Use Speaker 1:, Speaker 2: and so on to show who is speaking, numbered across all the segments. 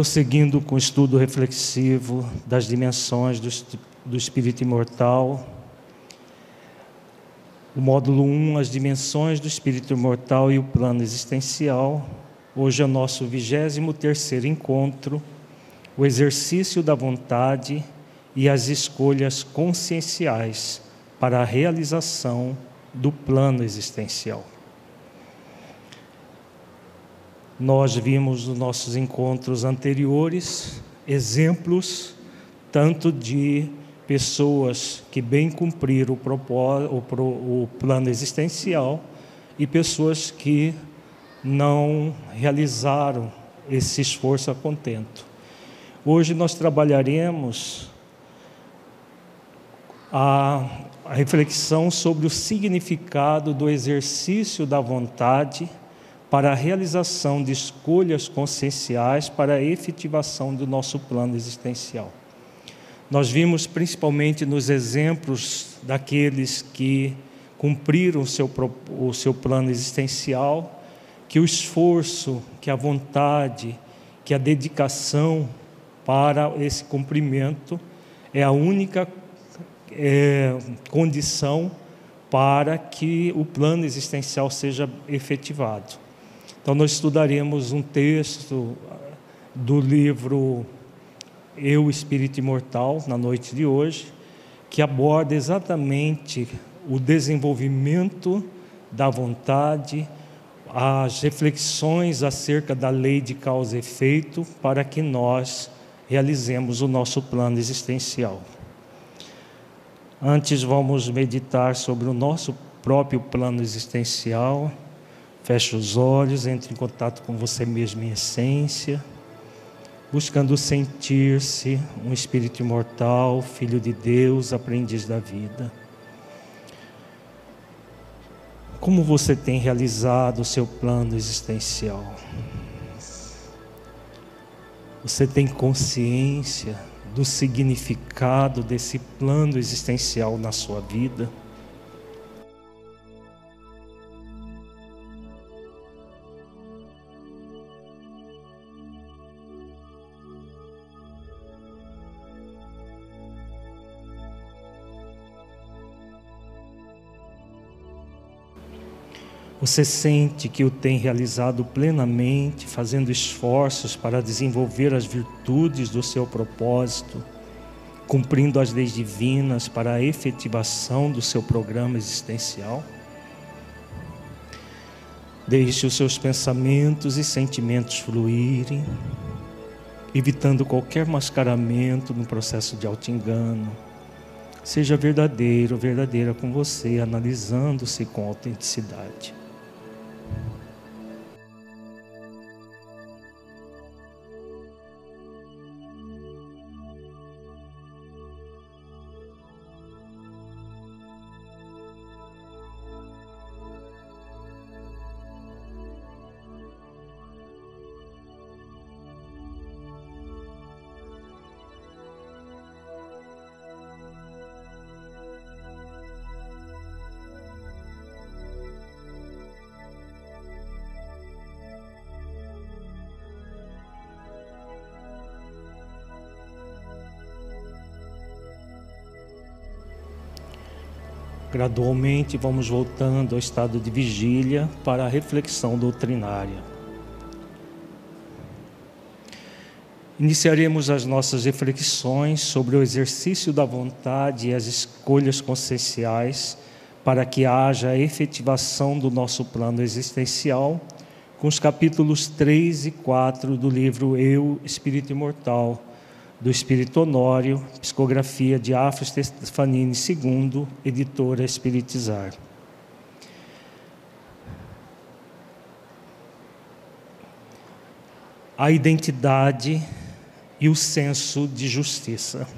Speaker 1: prosseguindo com o estudo reflexivo das dimensões do, do espírito imortal. O módulo 1, as dimensões do espírito imortal e o plano existencial. Hoje é o nosso 23 encontro, o exercício da vontade e as escolhas conscienciais para a realização do plano existencial. Nós vimos nos nossos encontros anteriores exemplos tanto de pessoas que bem cumpriram o, o, plano existencial e pessoas que não realizaram esse esforço a contento. Hoje nós trabalharemos a, a reflexão sobre o significado do exercício da vontade para a realização de escolhas conscienciais para a efetivação do nosso plano existencial. Nós vimos principalmente nos exemplos daqueles que cumpriram o seu, o seu plano existencial, que o esforço, que a vontade, que a dedicação para esse cumprimento é a única é, condição para que o plano existencial seja efetivado. Então, nós estudaremos um texto do livro Eu, Espírito Imortal, na noite de hoje, que aborda exatamente o desenvolvimento da vontade, as reflexões acerca da lei de causa e efeito, para que nós realizemos o nosso plano existencial. Antes, vamos meditar sobre o nosso próprio plano existencial Feche os olhos, entre em contato com você mesmo em essência, buscando sentir-se um espírito imortal, filho de Deus, aprendiz da vida. Como você tem realizado o seu plano existencial? Você tem consciência do significado desse plano existencial na sua vida? Você sente que o tem realizado plenamente, fazendo esforços para desenvolver as virtudes do seu propósito, cumprindo as leis divinas para a efetivação do seu programa existencial? Deixe os seus pensamentos e sentimentos fluírem, evitando qualquer mascaramento no processo de auto-engano. Seja verdadeiro, verdadeira com você, analisando-se com autenticidade. Gradualmente vamos voltando ao estado de vigília para a reflexão doutrinária. Iniciaremos as nossas reflexões sobre o exercício da vontade e as escolhas conscienciais para que haja a efetivação do nosso plano existencial, com os capítulos 3 e 4 do livro Eu, Espírito Imortal, do Espírito Honório, psicografia de Afro Stefanini II, editora Espiritizar. A identidade e o senso de justiça.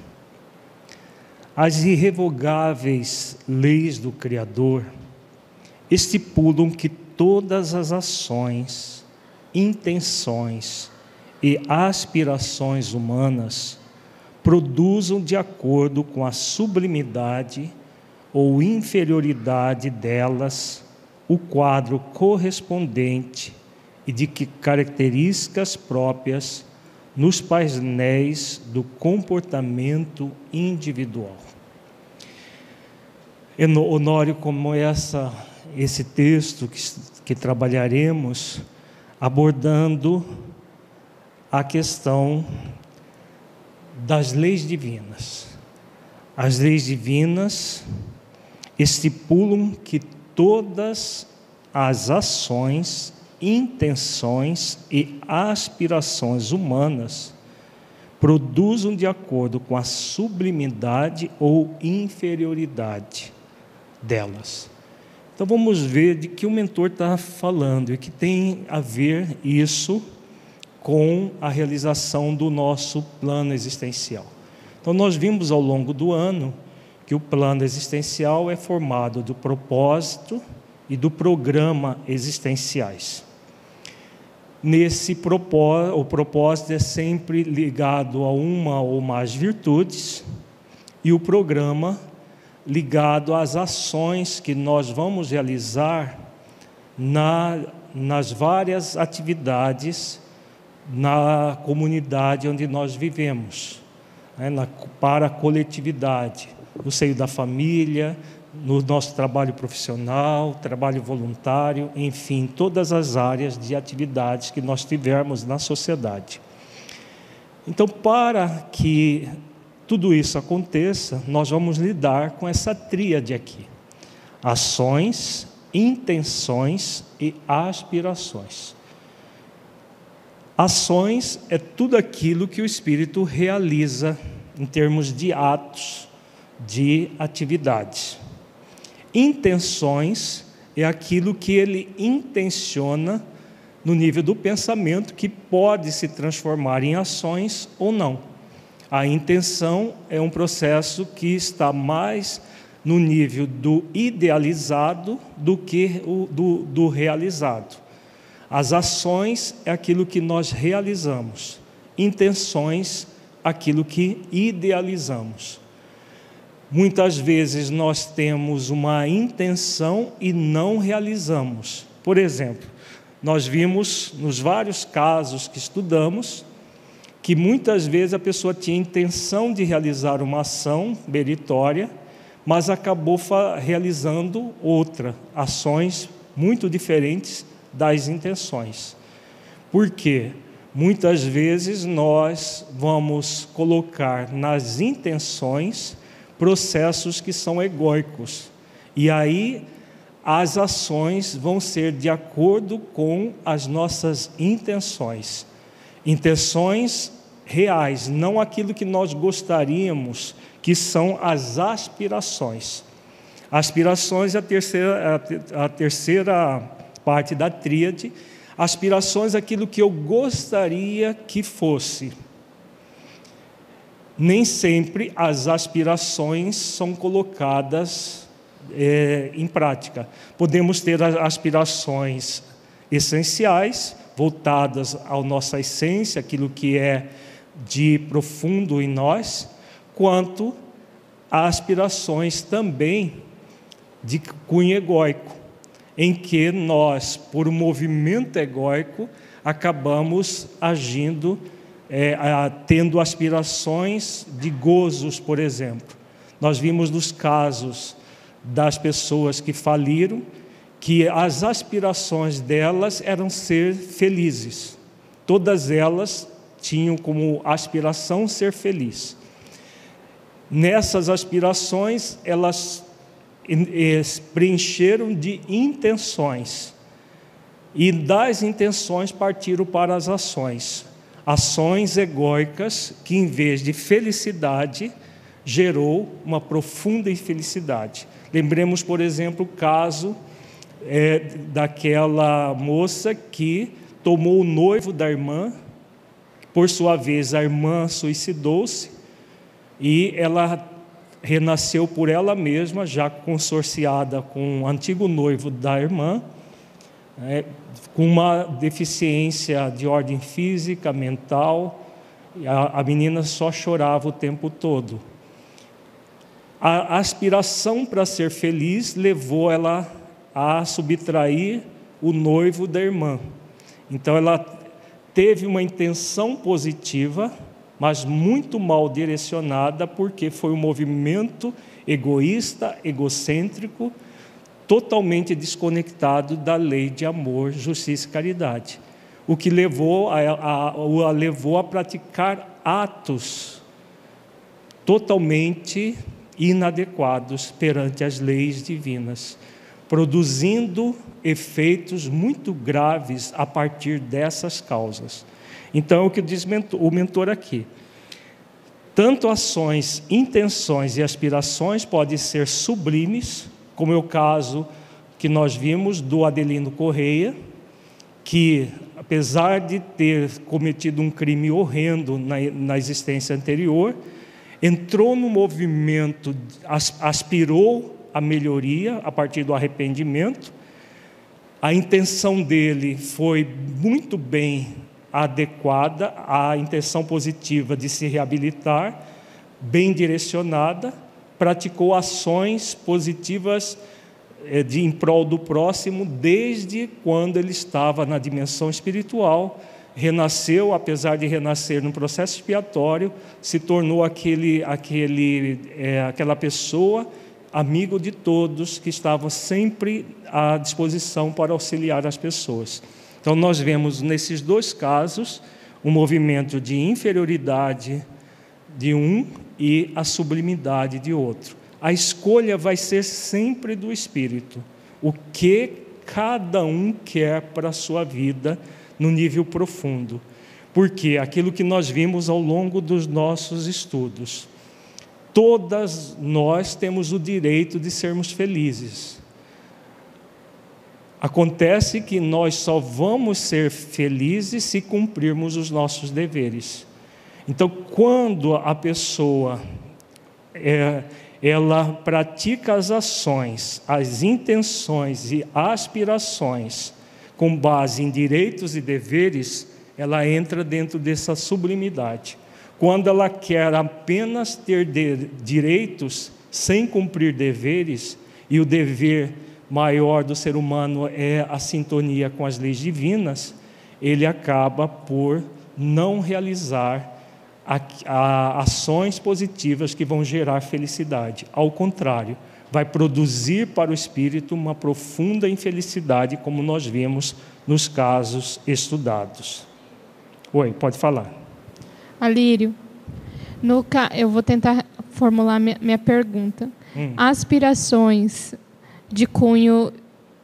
Speaker 1: As irrevogáveis leis do Criador estipulam que todas as ações, intenções e aspirações humanas produzam de acordo com a sublimidade ou inferioridade delas o quadro correspondente e de que características próprias nos painéis do comportamento individual. Honório, como essa, esse texto que, que trabalharemos, abordando a questão das leis divinas. As leis divinas estipulam que todas as ações, intenções e aspirações humanas produzam de acordo com a sublimidade ou inferioridade delas. Então vamos ver de que o mentor está falando e que tem a ver isso com a realização do nosso plano existencial. Então nós vimos ao longo do ano que o plano existencial é formado do propósito e do programa existenciais. Nesse propósito, o propósito é sempre ligado a uma ou mais virtudes e o programa ligado às ações que nós vamos realizar na, nas várias atividades na comunidade onde nós vivemos, né, na, para a coletividade no seio da família, no nosso trabalho profissional, trabalho voluntário, enfim, todas as áreas de atividades que nós tivermos na sociedade. Então, para que tudo isso aconteça, nós vamos lidar com essa tríade aqui: ações, intenções e aspirações. Ações é tudo aquilo que o Espírito realiza em termos de atos de atividades. Intenções é aquilo que ele intenciona no nível do pensamento que pode se transformar em ações ou não. A intenção é um processo que está mais no nível do idealizado do que o do, do realizado. As ações é aquilo que nós realizamos, intenções, aquilo que idealizamos. Muitas vezes nós temos uma intenção e não realizamos. Por exemplo, nós vimos nos vários casos que estudamos que muitas vezes a pessoa tinha intenção de realizar uma ação meritória, mas acabou realizando outra, ações muito diferentes das intenções. Por quê? Muitas vezes nós vamos colocar nas intenções processos que são egóicos. E aí as ações vão ser de acordo com as nossas intenções. Intenções reais, não aquilo que nós gostaríamos, que são as aspirações. Aspirações é a terceira, a terceira parte da tríade. Aspirações aquilo que eu gostaria que fosse nem sempre as aspirações são colocadas é, em prática. Podemos ter aspirações essenciais, voltadas à nossa essência, aquilo que é de profundo em nós, quanto a aspirações também de cunho egóico, em que nós, por um movimento egóico, acabamos agindo é, a, tendo aspirações de gozos, por exemplo. Nós vimos nos casos das pessoas que faliram que as aspirações delas eram ser felizes. Todas elas tinham como aspiração ser feliz. Nessas aspirações, elas preencheram de intenções. E das intenções partiram para as ações ações egóicas que, em vez de felicidade, gerou uma profunda infelicidade. Lembremos, por exemplo, o caso é, daquela moça que tomou o noivo da irmã, por sua vez, a irmã suicidou-se e ela renasceu por ela mesma, já consorciada com o antigo noivo da irmã, é, com uma deficiência de ordem física, mental, a, a menina só chorava o tempo todo. A aspiração para ser feliz levou ela a subtrair o noivo da irmã. Então ela teve uma intenção positiva, mas muito mal direcionada, porque foi um movimento egoísta, egocêntrico, totalmente desconectado da lei de amor, justiça e caridade. O que levou a, a, a levou a praticar atos totalmente inadequados perante as leis divinas, produzindo efeitos muito graves a partir dessas causas. Então, é o que diz o mentor aqui. Tanto ações, intenções e aspirações podem ser sublimes, como é o caso que nós vimos do Adelino Correia, que, apesar de ter cometido um crime horrendo na, na existência anterior, entrou no movimento, aspirou a melhoria a partir do arrependimento. A intenção dele foi muito bem adequada, a intenção positiva de se reabilitar, bem direcionada, praticou ações positivas eh, de em prol do próximo desde quando ele estava na dimensão espiritual renasceu, apesar de renascer no processo expiatório, se tornou aquele, aquele, é, aquela pessoa amigo de todos que estava sempre à disposição para auxiliar as pessoas. Então nós vemos nesses dois casos um movimento de inferioridade de um e a sublimidade de outro. A escolha vai ser sempre do espírito. O que cada um quer para a sua vida no nível profundo. Porque aquilo que nós vimos ao longo dos nossos estudos, todas nós temos o direito de sermos felizes. Acontece que nós só vamos ser felizes se cumprirmos os nossos deveres. Então, quando a pessoa é, ela pratica as ações, as intenções e aspirações com base em direitos e deveres, ela entra dentro dessa sublimidade. Quando ela quer apenas ter de, direitos sem cumprir deveres, e o dever maior do ser humano é a sintonia com as leis divinas, ele acaba por não realizar a, a, ações positivas que vão gerar felicidade. Ao contrário, vai produzir para o espírito uma profunda infelicidade, como nós vimos nos casos estudados. Oi, pode falar.
Speaker 2: Alírio, no, eu vou tentar formular minha, minha pergunta. Hum. Aspirações de cunho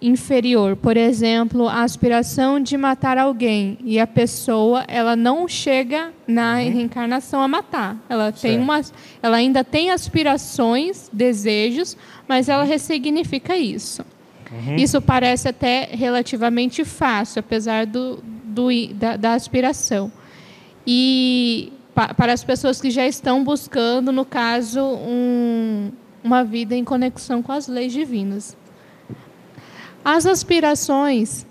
Speaker 2: inferior, por exemplo, a aspiração de matar alguém e a pessoa ela não chega na uhum. reencarnação a matar. Ela tem uma, ela ainda tem aspirações, desejos, mas ela ressignifica isso. Uhum. Isso parece até relativamente fácil, apesar do, do da, da aspiração. E pa, para as pessoas que já estão buscando, no caso, um, uma vida em conexão com as leis divinas. As aspirações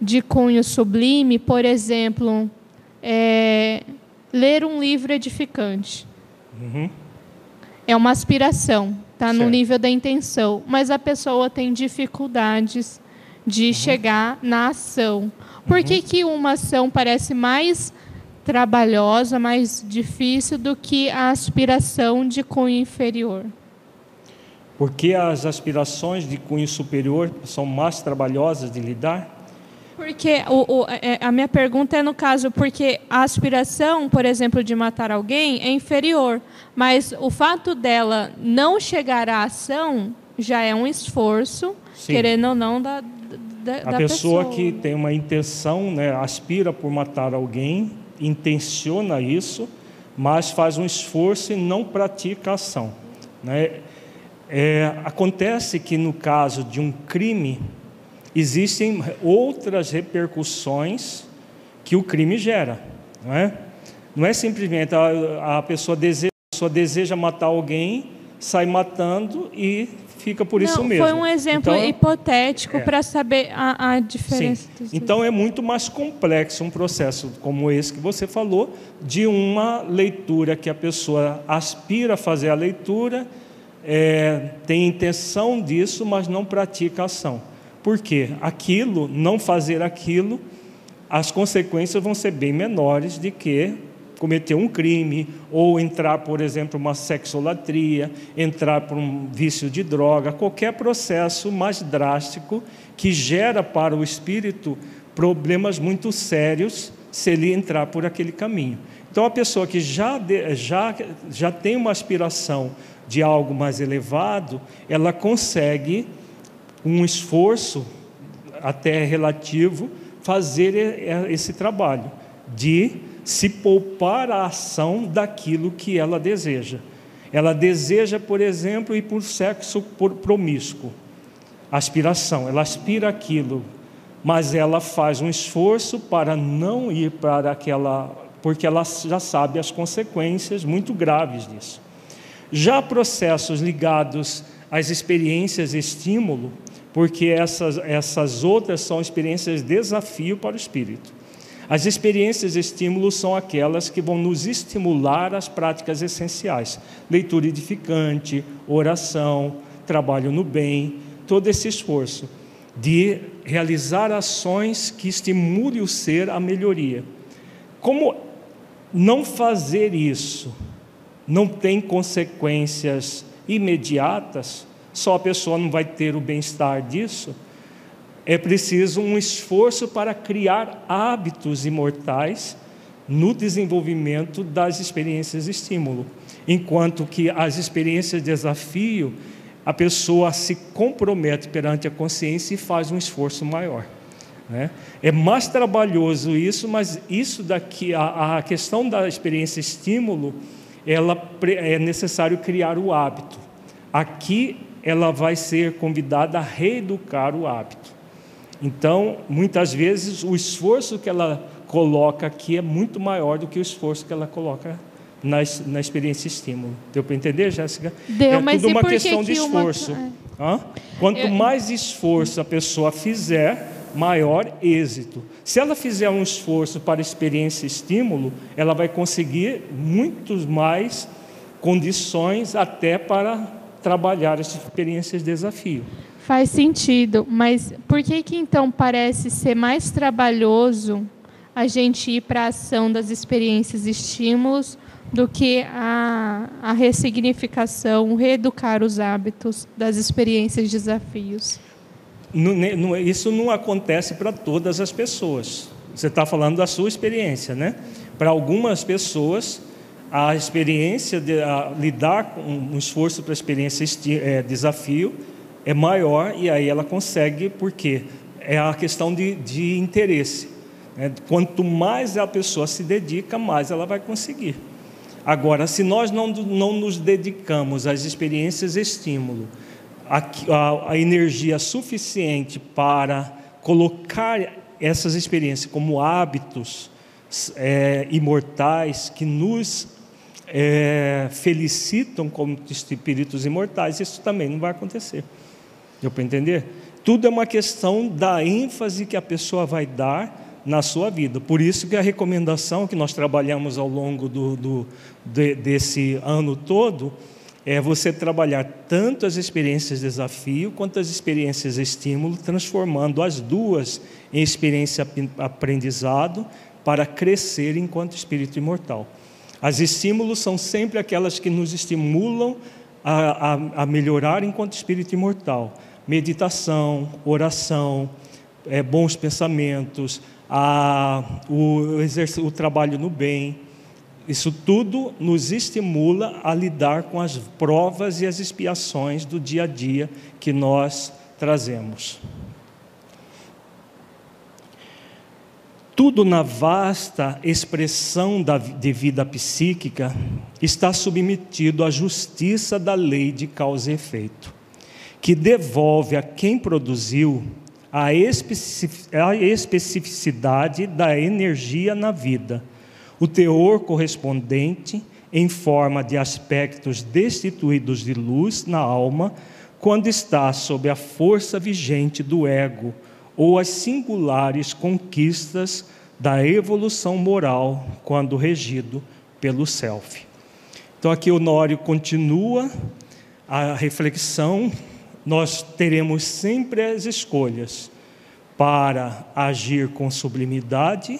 Speaker 2: de cunho sublime, por exemplo, é, ler um livro edificante. Uhum. É uma aspiração, está no nível da intenção, mas a pessoa tem dificuldades de uhum. chegar na ação. Por uhum. que, que uma ação parece mais trabalhosa, mais difícil do que a aspiração de cunho inferior?
Speaker 1: Porque as aspirações de cunho superior são mais trabalhosas de lidar?
Speaker 2: Porque o, o, é, a minha pergunta é no caso, porque a aspiração, por exemplo, de matar alguém é inferior, mas o fato dela não chegar à ação já é um esforço, Sim. querendo ou não, da, da,
Speaker 1: a da pessoa, pessoa que tem uma intenção, né, aspira por matar alguém, intenciona isso, mas faz um esforço e não pratica a ação. Né? É, acontece que no caso de um crime, existem outras repercussões que o crime gera. Não é, não é simplesmente a, a, pessoa deseja, a pessoa deseja matar alguém, sai matando e fica por isso
Speaker 2: Não,
Speaker 1: mesmo.
Speaker 2: Foi um exemplo
Speaker 1: então,
Speaker 2: hipotético
Speaker 1: é.
Speaker 2: para saber a, a diferença.
Speaker 1: Então é muito mais complexo um processo como esse que você falou, de uma leitura que a pessoa aspira a fazer a leitura, é, tem intenção disso, mas não pratica ação. Por quê? Aquilo, não fazer aquilo, as consequências vão ser bem menores de que cometer um crime ou entrar, por exemplo, uma sexolatria, entrar por um vício de droga, qualquer processo mais drástico que gera para o espírito problemas muito sérios se ele entrar por aquele caminho. Então, a pessoa que já, já, já tem uma aspiração de algo mais elevado, ela consegue um esforço até relativo fazer esse trabalho de se poupar a ação daquilo que ela deseja. Ela deseja, por exemplo, ir por sexo promíscuo, aspiração, ela aspira aquilo, mas ela faz um esforço para não ir para aquela, porque ela já sabe as consequências muito graves disso. Já processos ligados às experiências estímulo, porque essas, essas outras são experiências de desafio para o espírito. As experiências estímulo são aquelas que vão nos estimular às práticas essenciais: leitura edificante, oração, trabalho no bem, todo esse esforço de realizar ações que estimulem o ser à melhoria. Como não fazer isso não tem consequências imediatas, só a pessoa não vai ter o bem-estar disso. É preciso um esforço para criar hábitos imortais no desenvolvimento das experiências de estímulo, enquanto que as experiências de desafio, a pessoa se compromete perante a consciência e faz um esforço maior. Né? É mais trabalhoso isso, mas isso daqui, a, a questão da experiência estímulo, ela é necessário criar o hábito. Aqui ela vai ser convidada a reeducar o hábito. Então, muitas vezes, o esforço que ela coloca aqui é muito maior do que o esforço que ela coloca na, na experiência estímulo. Deu para entender, Jéssica?
Speaker 2: Deu,
Speaker 1: é
Speaker 2: mas
Speaker 1: tudo uma
Speaker 2: que
Speaker 1: questão
Speaker 2: que
Speaker 1: de esforço.
Speaker 2: Uma... É.
Speaker 1: Quanto mais esforço a pessoa fizer, maior êxito. Se ela fizer um esforço para experiência estímulo, ela vai conseguir muitos mais condições até para trabalhar as experiências de desafio.
Speaker 2: Faz sentido, mas por que que então parece ser mais trabalhoso a gente ir para a ação das experiências e estímulos do que a, a ressignificação, reeducar os hábitos das experiências e desafios?
Speaker 1: Isso não acontece para todas as pessoas. Você está falando da sua experiência, né? Para algumas pessoas, a experiência de a lidar com um esforço para a experiência é, desafio é maior e aí ela consegue, porque é a questão de, de interesse. Né? Quanto mais a pessoa se dedica, mais ela vai conseguir. Agora, se nós não, não nos dedicamos às experiências estímulo, a, a, energia suficiente para colocar essas experiências como hábitos é, imortais que nos é, felicitam como espíritos imortais, isso também não vai acontecer. Deu para entender? Tudo é uma questão da ênfase que a pessoa vai dar na sua vida. Por isso que a recomendação que nós trabalhamos ao longo do, do de, desse ano todo é você trabalhar tanto as experiências de desafio quanto as experiências de estímulo, transformando as duas em experiência aprendizado para crescer enquanto espírito imortal. As estímulos são sempre aquelas que nos estimulam a, a, a melhorar enquanto espírito imortal. Meditação, oração, é, bons pensamentos, a, o, o trabalho no bem, isso tudo nos estimula a lidar com as provas e as expiações do dia a dia que nós trazemos. Tudo na vasta expressão da, de vida psíquica está submetido à justiça da lei de causa e efeito, que devolve a quem produziu a especificidade da energia na vida o teor correspondente em forma de aspectos destituídos de luz na alma, quando está sob a força vigente do ego ou as singulares conquistas da evolução moral, quando regido pelo self. Então, aqui o Nório continua a reflexão. Nós teremos sempre as escolhas para agir com sublimidade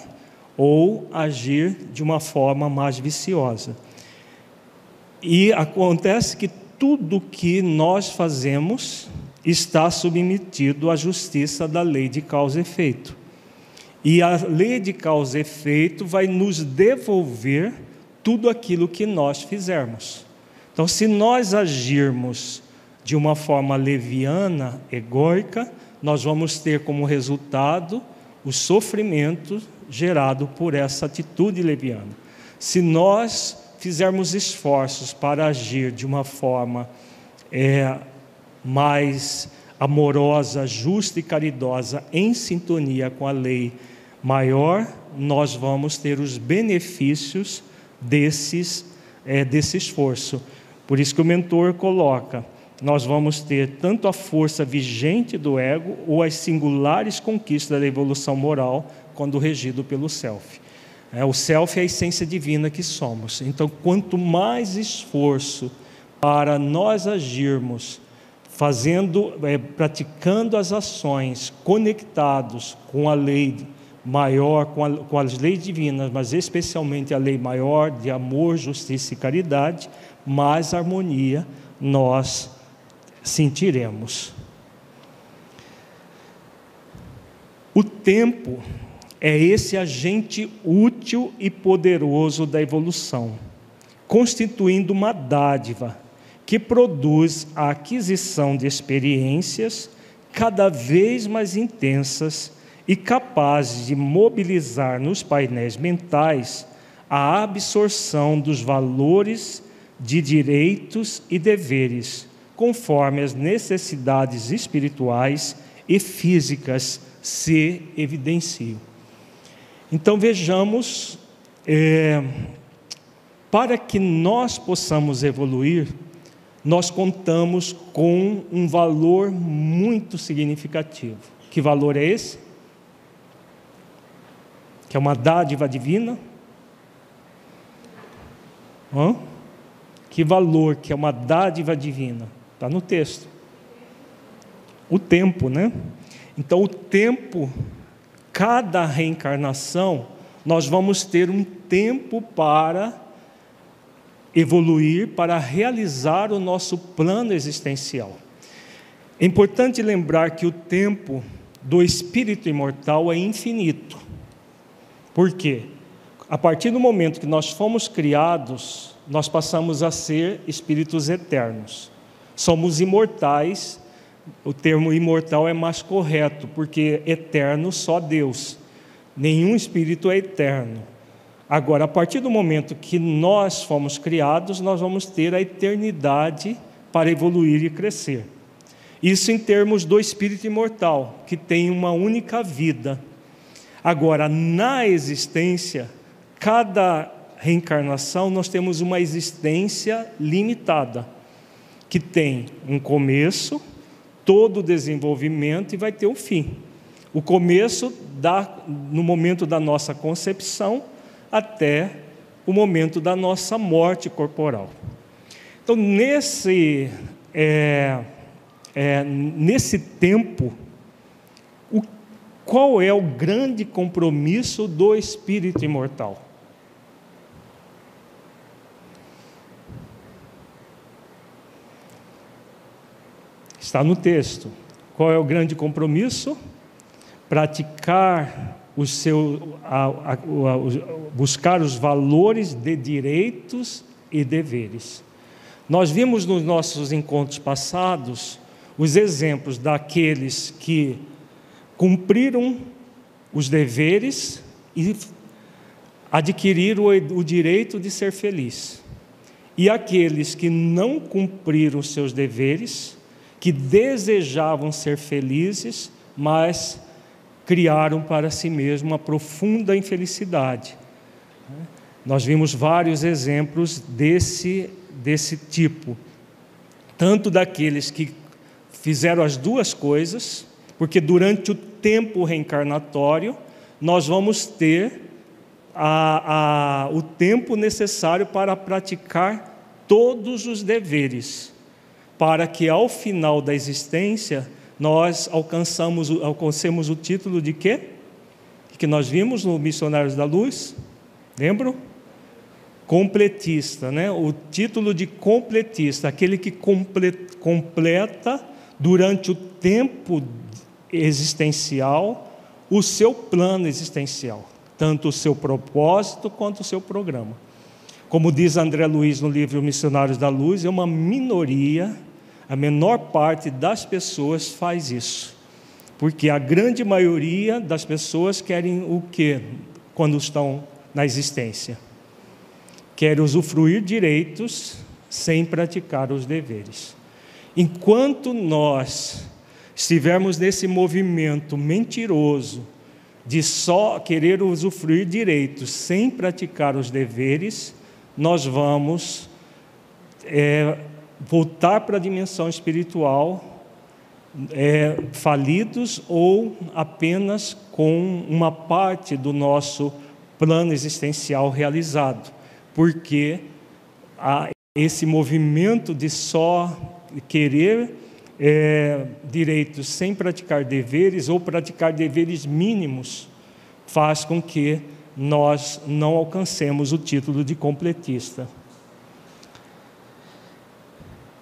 Speaker 1: ou agir de uma forma mais viciosa. E acontece que tudo que nós fazemos está submetido à justiça da lei de causa e efeito. E a lei de causa e efeito vai nos devolver tudo aquilo que nós fizermos. Então, se nós agirmos de uma forma leviana, egóica, nós vamos ter como resultado o sofrimento gerado por essa atitude leviana. Se nós fizermos esforços para agir de uma forma é, mais amorosa, justa e caridosa, em sintonia com a lei maior, nós vamos ter os benefícios desses, é, desse esforço. Por isso que o mentor coloca: nós vamos ter tanto a força vigente do ego ou as singulares conquistas da evolução moral quando regido pelo self. É, o self é a essência divina que somos. Então, quanto mais esforço para nós agirmos, fazendo, é, praticando as ações, conectados com a lei maior, com, a, com as leis divinas, mas especialmente a lei maior de amor, justiça e caridade, mais harmonia nós sentiremos. O tempo é esse agente útil e poderoso da evolução, constituindo uma dádiva que produz a aquisição de experiências cada vez mais intensas e capazes de mobilizar nos painéis mentais a absorção dos valores de direitos e deveres, conforme as necessidades espirituais e físicas se evidenciam. Então vejamos, é, para que nós possamos evoluir, nós contamos com um valor muito significativo. Que valor é esse? Que é uma dádiva divina? Hã? Que valor que é uma dádiva divina? Está no texto. O tempo, né? Então, o tempo cada reencarnação, nós vamos ter um tempo para evoluir, para realizar o nosso plano existencial. É importante lembrar que o tempo do espírito imortal é infinito. Por quê? A partir do momento que nós fomos criados, nós passamos a ser espíritos eternos. Somos imortais o termo imortal é mais correto, porque eterno só Deus. Nenhum espírito é eterno. Agora, a partir do momento que nós fomos criados, nós vamos ter a eternidade para evoluir e crescer. Isso em termos do espírito imortal, que tem uma única vida. Agora, na existência, cada reencarnação nós temos uma existência limitada, que tem um começo, todo o desenvolvimento e vai ter um fim. O começo da, no momento da nossa concepção até o momento da nossa morte corporal. Então, nesse, é, é, nesse tempo, o, qual é o grande compromisso do espírito imortal? Está no texto. Qual é o grande compromisso? Praticar o seu, a, a, a, buscar os valores de direitos e deveres. Nós vimos nos nossos encontros passados os exemplos daqueles que cumpriram os deveres e adquiriram o direito de ser feliz. E aqueles que não cumpriram seus deveres que desejavam ser felizes, mas criaram para si mesmos uma profunda infelicidade. Nós vimos vários exemplos desse, desse tipo, tanto daqueles que fizeram as duas coisas, porque durante o tempo reencarnatório nós vamos ter a, a, o tempo necessário para praticar todos os deveres, para que ao final da existência nós alcançamos, alcancemos o título de quê? Que nós vimos no Missionários da Luz, lembram? Completista, né? O título de completista, aquele que completa durante o tempo existencial o seu plano existencial, tanto o seu propósito quanto o seu programa. Como diz André Luiz no livro Missionários da Luz, é uma minoria, a menor parte das pessoas faz isso. Porque a grande maioria das pessoas querem o que quando estão na existência? Querem usufruir direitos sem praticar os deveres. Enquanto nós estivermos nesse movimento mentiroso de só querer usufruir direitos sem praticar os deveres, nós vamos é, voltar para a dimensão espiritual é, falidos ou apenas com uma parte do nosso plano existencial realizado, porque há esse movimento de só querer é, direitos sem praticar deveres ou praticar deveres mínimos faz com que nós não alcancemos o título de completista.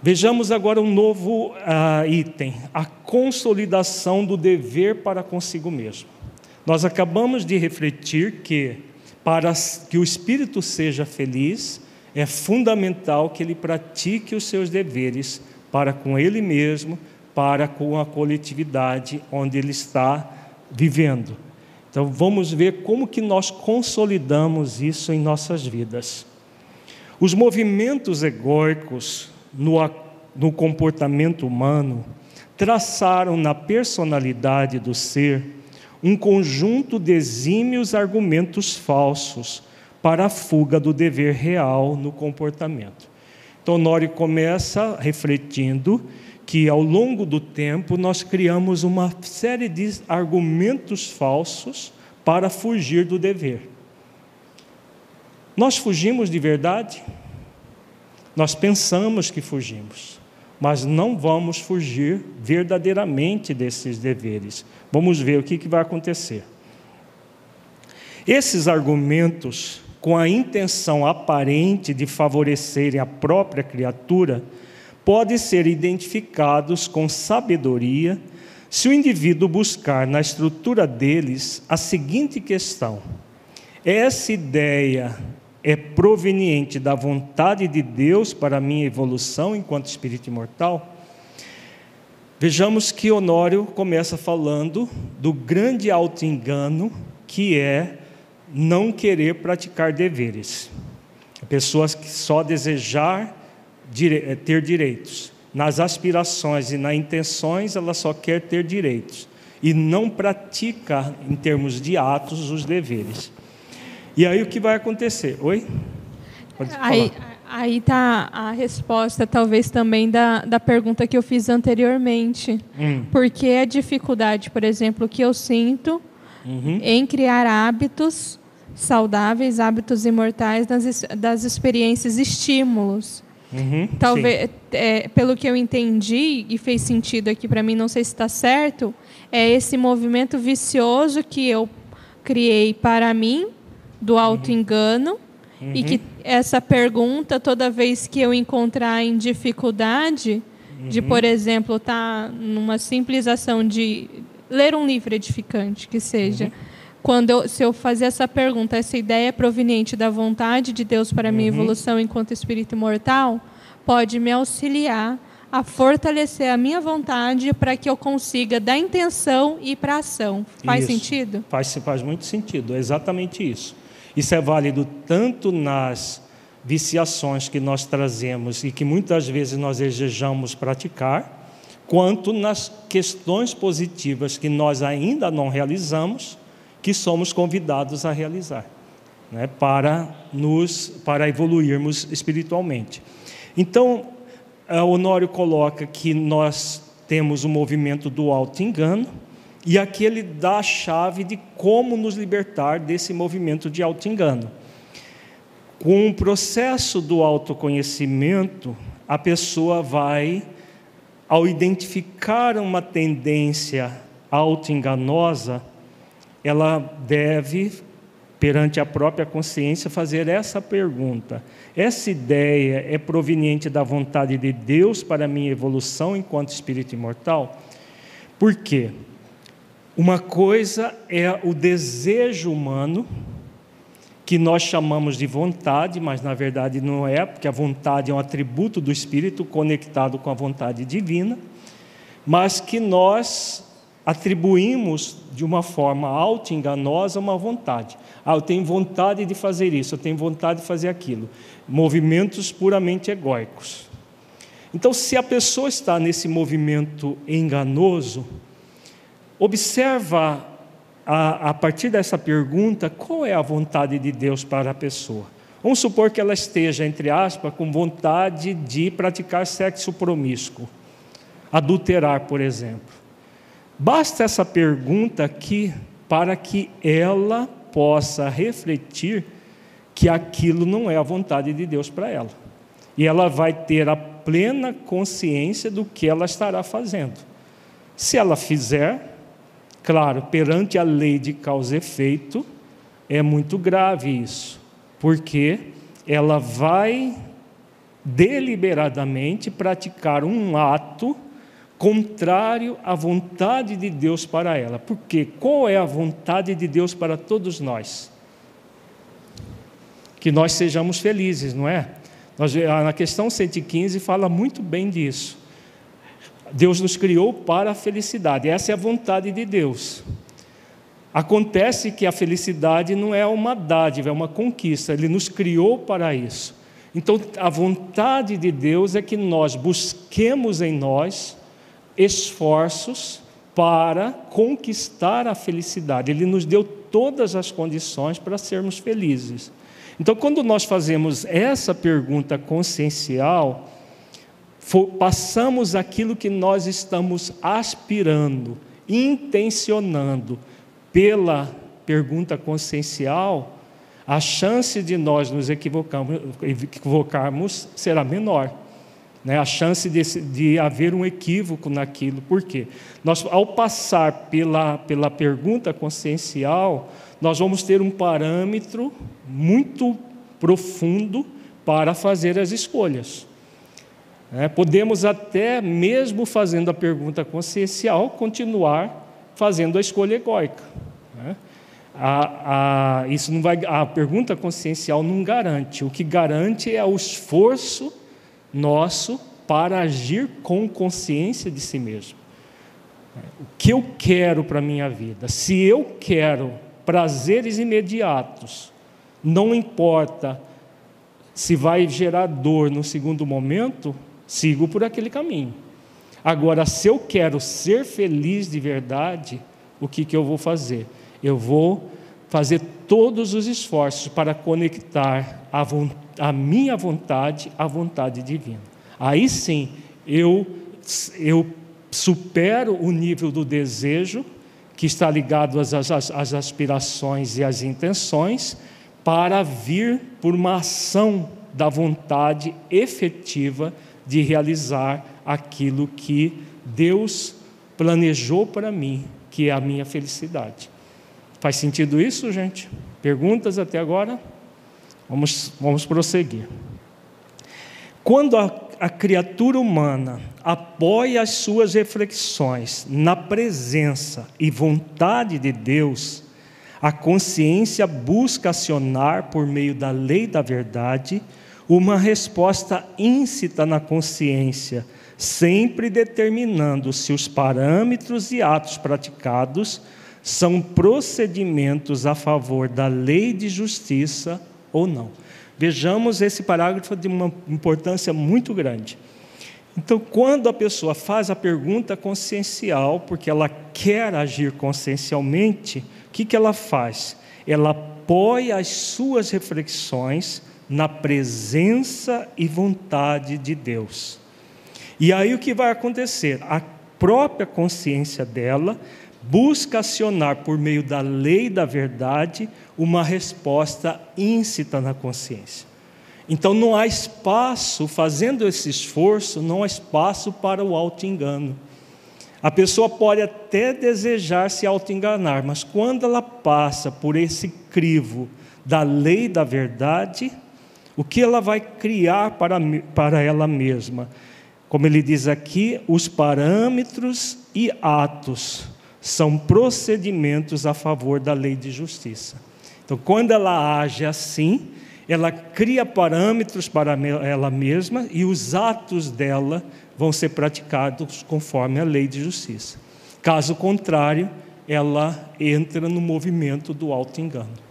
Speaker 1: Vejamos agora um novo uh, item: a consolidação do dever para consigo mesmo. Nós acabamos de refletir que, para que o espírito seja feliz, é fundamental que ele pratique os seus deveres para com ele mesmo, para com a coletividade onde ele está vivendo. Então vamos ver como que nós consolidamos isso em nossas vidas. Os movimentos egóicos no, no comportamento humano traçaram na personalidade do ser um conjunto de exímios argumentos falsos para a fuga do dever real no comportamento. Então, Nori começa refletindo que ao longo do tempo nós criamos uma série de argumentos falsos para fugir do dever. Nós fugimos de verdade? Nós pensamos que fugimos, mas não vamos fugir verdadeiramente desses deveres. Vamos ver o que, vai acontecer. Esses argumentos com a intenção aparente de favorecerem a própria criatura, podem ser identificados com sabedoria se o indivíduo buscar na estrutura deles a seguinte questão: essa ideia é proveniente da vontade de Deus para a minha evolução enquanto espírito imortal? Vejamos que Honório começa falando do grande auto-engano que é não querer praticar deveres. Pessoas que só desejar eh, ter direitos. Nas aspirações e nas intenções, ela só quer ter direitos e não pratica, em termos de atos, os deveres. E aí o que vai acontecer? Oi?
Speaker 2: Pode aí, aí está a resposta, talvez também, da, da pergunta que eu fiz anteriormente. Hum. Porque a dificuldade, por exemplo, que eu sinto uhum. em criar hábitos saudáveis, hábitos imortais das, das experiências estímulos. Uhum, Talvez, é, pelo que eu entendi e fez sentido aqui para mim, não sei se está certo, é esse movimento vicioso que eu criei para mim do uhum. auto engano uhum. e que uhum. essa pergunta toda vez que eu encontrar em dificuldade de, por uhum. exemplo, estar tá numa simples ação de ler um livro edificante, que seja, uhum. quando eu, se eu fazer essa pergunta, essa ideia é proveniente da vontade de Deus para a minha uhum. evolução enquanto espírito imortal, pode me auxiliar a fortalecer a minha vontade para que eu consiga da intenção e para ação. Faz isso. sentido?
Speaker 1: Faz, faz muito sentido, é exatamente isso. Isso é válido tanto nas viciações que nós trazemos e que muitas vezes nós desejamos praticar, quanto nas questões positivas que nós ainda não realizamos, que somos convidados a realizar. né, para nos para evoluirmos espiritualmente. Então, o Honório coloca que nós temos o movimento do auto-engano, e aqui ele dá a chave de como nos libertar desse movimento de auto-engano. Com o processo do autoconhecimento, a pessoa vai, ao identificar uma tendência auto-enganosa, ela deve, perante a própria consciência, fazer essa pergunta: essa ideia é proveniente da vontade de Deus para a minha evolução enquanto espírito imortal? Por quê? Uma coisa é o desejo humano, que nós chamamos de vontade, mas na verdade não é, porque a vontade é um atributo do espírito conectado com a vontade divina, mas que nós atribuímos de uma forma auto-enganosa uma vontade. Ah, eu tenho vontade de fazer isso, eu tenho vontade de fazer aquilo. Movimentos puramente egóicos. Então, se a pessoa está nesse movimento enganoso, Observa a, a partir dessa pergunta qual é a vontade de Deus para a pessoa. Vamos supor que ela esteja, entre aspas, com vontade de praticar sexo promíscuo, adulterar, por exemplo. Basta essa pergunta aqui para que ela possa refletir que aquilo não é a vontade de Deus para ela. E ela vai ter a plena consciência do que ela estará fazendo. Se ela fizer, Claro, perante a lei de causa e efeito, é muito grave isso, porque ela vai deliberadamente praticar um ato contrário à vontade de Deus para ela. Porque qual é a vontade de Deus para todos nós? Que nós sejamos felizes, não é? Na questão 115 fala muito bem disso. Deus nos criou para a felicidade, essa é a vontade de Deus. Acontece que a felicidade não é uma dádiva, é uma conquista, Ele nos criou para isso. Então, a vontade de Deus é que nós busquemos em nós esforços para conquistar a felicidade. Ele nos deu todas as condições para sermos felizes. Então, quando nós fazemos essa pergunta consciencial, passamos aquilo que nós estamos aspirando, intencionando, pela pergunta consciencial, a chance de nós nos equivocarmos, será menor. Né? A chance de, de haver um equívoco naquilo. Por quê? Nós, ao passar pela, pela pergunta consciencial, nós vamos ter um parâmetro muito profundo para fazer as escolhas. É, podemos até, mesmo fazendo a pergunta consciencial, continuar fazendo a escolha egóica. Né? A, a, isso não vai, a pergunta consciencial não garante. O que garante é o esforço nosso para agir com consciência de si mesmo. O que eu quero para a minha vida? Se eu quero prazeres imediatos, não importa se vai gerar dor no segundo momento, sigo por aquele caminho. Agora, se eu quero ser feliz de verdade, o que, que eu vou fazer? Eu vou fazer todos os esforços para conectar a, a minha vontade à vontade divina. Aí sim, eu, eu supero o nível do desejo, que está ligado às, às, às aspirações e às intenções, para vir por uma ação da vontade efetiva de realizar aquilo que Deus planejou para mim, que é a minha felicidade. Faz sentido isso, gente? Perguntas até agora? Vamos, vamos prosseguir. Quando a, a criatura humana apoia as suas reflexões na presença e vontade de Deus, a consciência busca acionar por meio da lei da verdade uma resposta íncita na consciência, sempre determinando se os parâmetros e atos praticados são procedimentos a favor da lei de justiça ou não. Vejamos esse parágrafo de uma importância muito grande. Então, quando a pessoa faz a pergunta consciencial, porque ela quer agir consciencialmente, o que, que ela faz? Ela apoia as suas reflexões na presença e vontade de Deus. E aí o que vai acontecer? A própria consciência dela busca acionar por meio da lei da verdade uma resposta íncita na consciência. Então não há espaço, fazendo esse esforço, não há espaço para o auto-engano. A pessoa pode até desejar se auto-enganar, mas quando ela passa por esse crivo da lei da verdade, o que ela vai criar para, para ela mesma? Como ele diz aqui, os parâmetros e atos são procedimentos a favor da lei de justiça. Então, quando ela age assim, ela cria parâmetros para ela mesma e os atos dela vão ser praticados conforme a lei de justiça. Caso contrário, ela entra no movimento do auto-engano.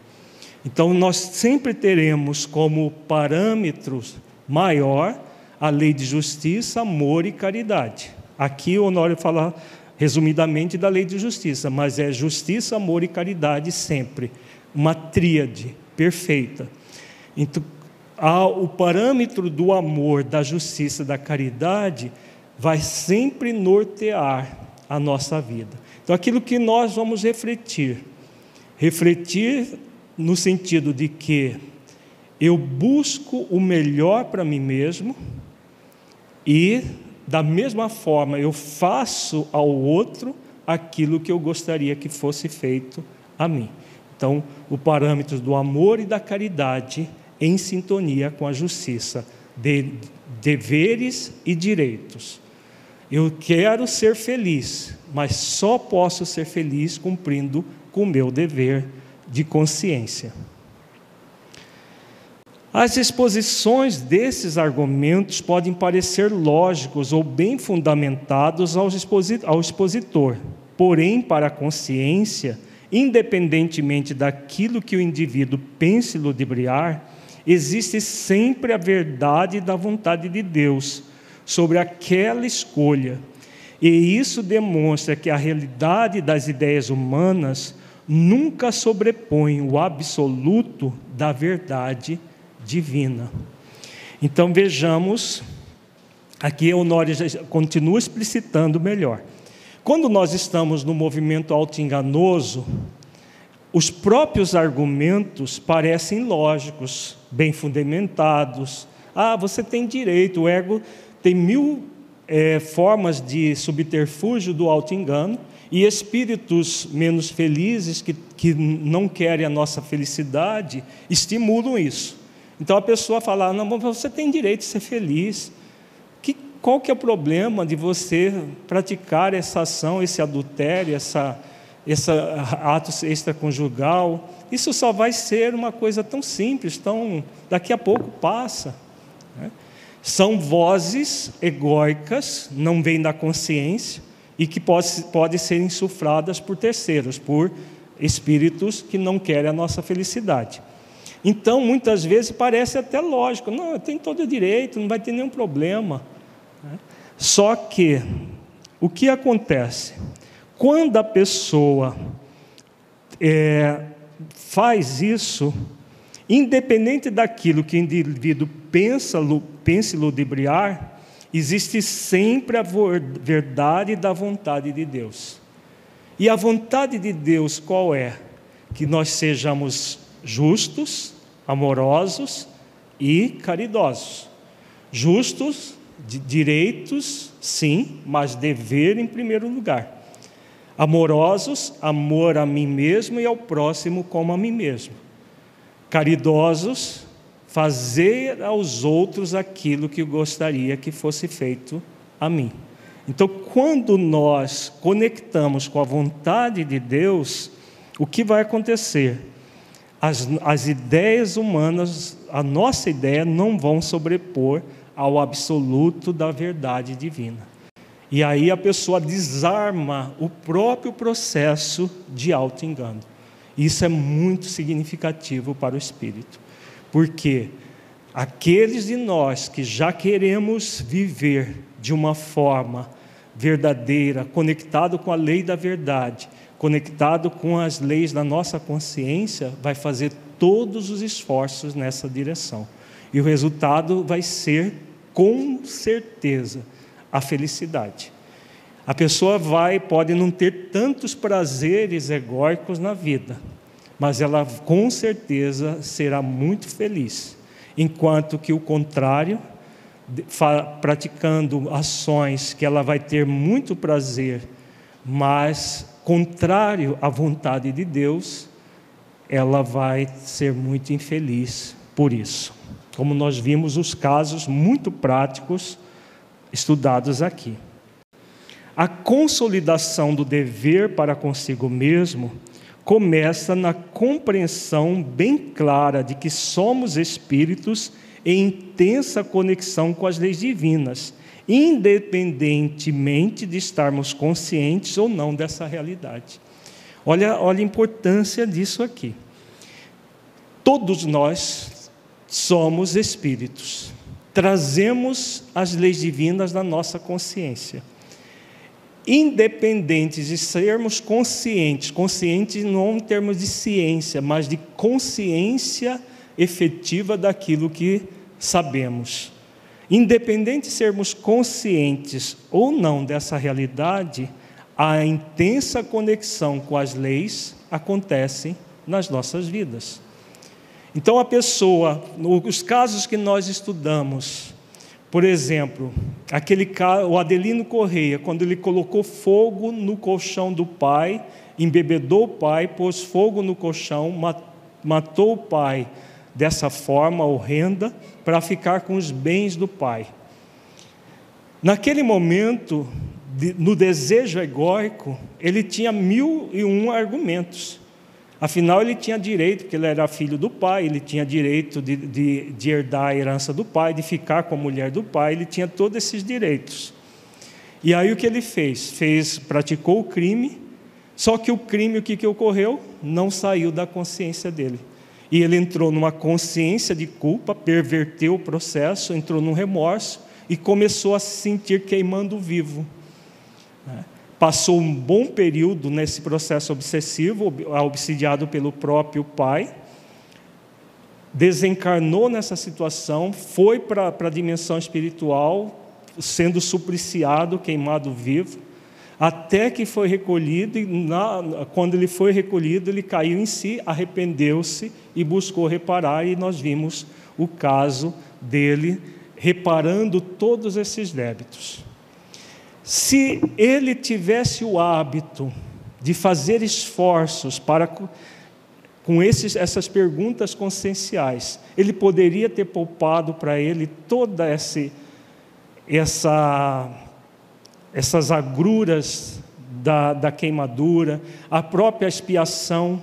Speaker 1: Então, nós sempre teremos como parâmetros maior a lei de justiça, amor e caridade. Aqui o Honório fala resumidamente da lei de justiça, mas é justiça, amor e caridade sempre, uma tríade perfeita. Então, o parâmetro do amor, da justiça, da caridade vai sempre nortear a nossa vida. Então, aquilo que nós vamos refletir, refletir no sentido de que eu busco o melhor para mim mesmo e, da mesma forma, eu faço ao outro aquilo que eu gostaria que fosse feito a mim. Então, o parâmetro do amor e da caridade em sintonia com a justiça, de deveres e direitos. Eu quero ser feliz, mas só posso ser feliz cumprindo com o meu dever de consciência. As exposições desses argumentos podem parecer lógicos ou bem fundamentados ao expositor, porém, para a consciência, independentemente daquilo que o indivíduo pense ludibriar, existe sempre a verdade da vontade de Deus sobre aquela escolha. E isso demonstra que a realidade das ideias humanas nunca sobrepõe o absoluto da verdade divina. Então vejamos, aqui Honório continua explicitando melhor. Quando nós estamos no movimento auto-enganoso, os próprios argumentos parecem lógicos, bem fundamentados. Ah, você tem direito, o ego tem mil é, formas de subterfúgio do auto-engano e espíritos menos felizes que, que não querem a nossa felicidade estimulam isso. Então a pessoa fala: não, você tem direito de ser feliz. Que, qual que é o problema de você praticar essa ação, esse adultério, essa, esse ato extraconjugal? Isso só vai ser uma coisa tão simples, tão daqui a pouco passa. Né? São vozes egóicas, não vêm da consciência e que podem pode ser insufladas por terceiros, por espíritos que não querem a nossa felicidade. Então, muitas vezes parece até lógico, não, tem todo o direito, não vai ter nenhum problema. Né? Só que, o que acontece? Quando a pessoa é, faz isso, independente daquilo que o indivíduo pensa, pense ludibriar, existe sempre a verdade da vontade de Deus. E a vontade de Deus qual é? Que nós sejamos justos, amorosos e caridosos. Justos, direitos, sim, mas dever em primeiro lugar. Amorosos, amor a mim mesmo e ao próximo como a mim mesmo. Caridosos, fazer aos outros aquilo que eu gostaria que fosse feito a mim. Então, quando nós conectamos com a vontade de Deus, o que vai acontecer? As, as ideias humanas, a nossa ideia, não vão sobrepor ao absoluto da verdade divina. E aí a pessoa desarma o próprio processo de auto-engano. Isso é muito significativo para o espírito, porque aqueles de nós que já queremos viver de uma forma verdadeira, conectado com a lei da verdade, conectado com as leis da nossa consciência, vai fazer todos os esforços nessa direção. E o resultado vai ser, com certeza, a felicidade. A pessoa vai, pode não ter tantos prazeres egóicos na vida, mas ela com certeza será muito feliz. Enquanto que o contrário, praticando ações que ela vai ter muito prazer, mas contrário à vontade de Deus, ela vai ser muito infeliz por isso. Como nós vimos os casos muito práticos estudados aqui. A consolidação do dever para consigo mesmo começa na compreensão bem clara de que somos espíritos em intensa conexão com as leis divinas, independentemente de estarmos conscientes ou não dessa realidade. Olha, olha a importância disso aqui. Todos nós somos espíritos, trazemos as leis divinas na nossa consciência. Independentes de sermos conscientes, conscientes não em termos de ciência, mas de consciência efetiva daquilo que sabemos. Independente de sermos conscientes ou não dessa realidade, a intensa conexão com as leis acontece nas nossas vidas. Então a pessoa, os casos que nós estudamos, por exemplo, aquele o Adelino Correia, quando ele colocou fogo no colchão do pai, embebedou o pai, pôs fogo no colchão, matou o pai dessa forma horrenda para ficar com os bens do pai. Naquele momento, no desejo egóico, ele tinha mil e um argumentos. Afinal, ele tinha direito, porque ele era filho do pai, ele tinha direito de, de, de, herdar a herança do pai, de ficar com a mulher do pai, ele tinha todos esses direitos. E aí o que ele fez? Fez, praticou o crime, só que o crime, o que, que ocorreu? Não saiu da consciência dele. E ele entrou numa consciência de culpa, perverteu o processo, entrou num remorso e começou a se sentir queimando vivo. Passou um bom período nesse processo obsessivo, obsidiado pelo próprio pai, desencarnou nessa situação, foi para a dimensão espiritual, sendo supliciado, queimado vivo, até que foi recolhido, e na, quando ele foi recolhido, ele caiu em si, arrependeu-se e buscou reparar, e nós vimos o caso dele reparando todos esses débitos. Se ele tivesse o hábito de fazer esforços para com esses, essas perguntas conscienciais, ele poderia ter poupado para ele toda essa, essa essas agruras da, da queimadura, a própria expiação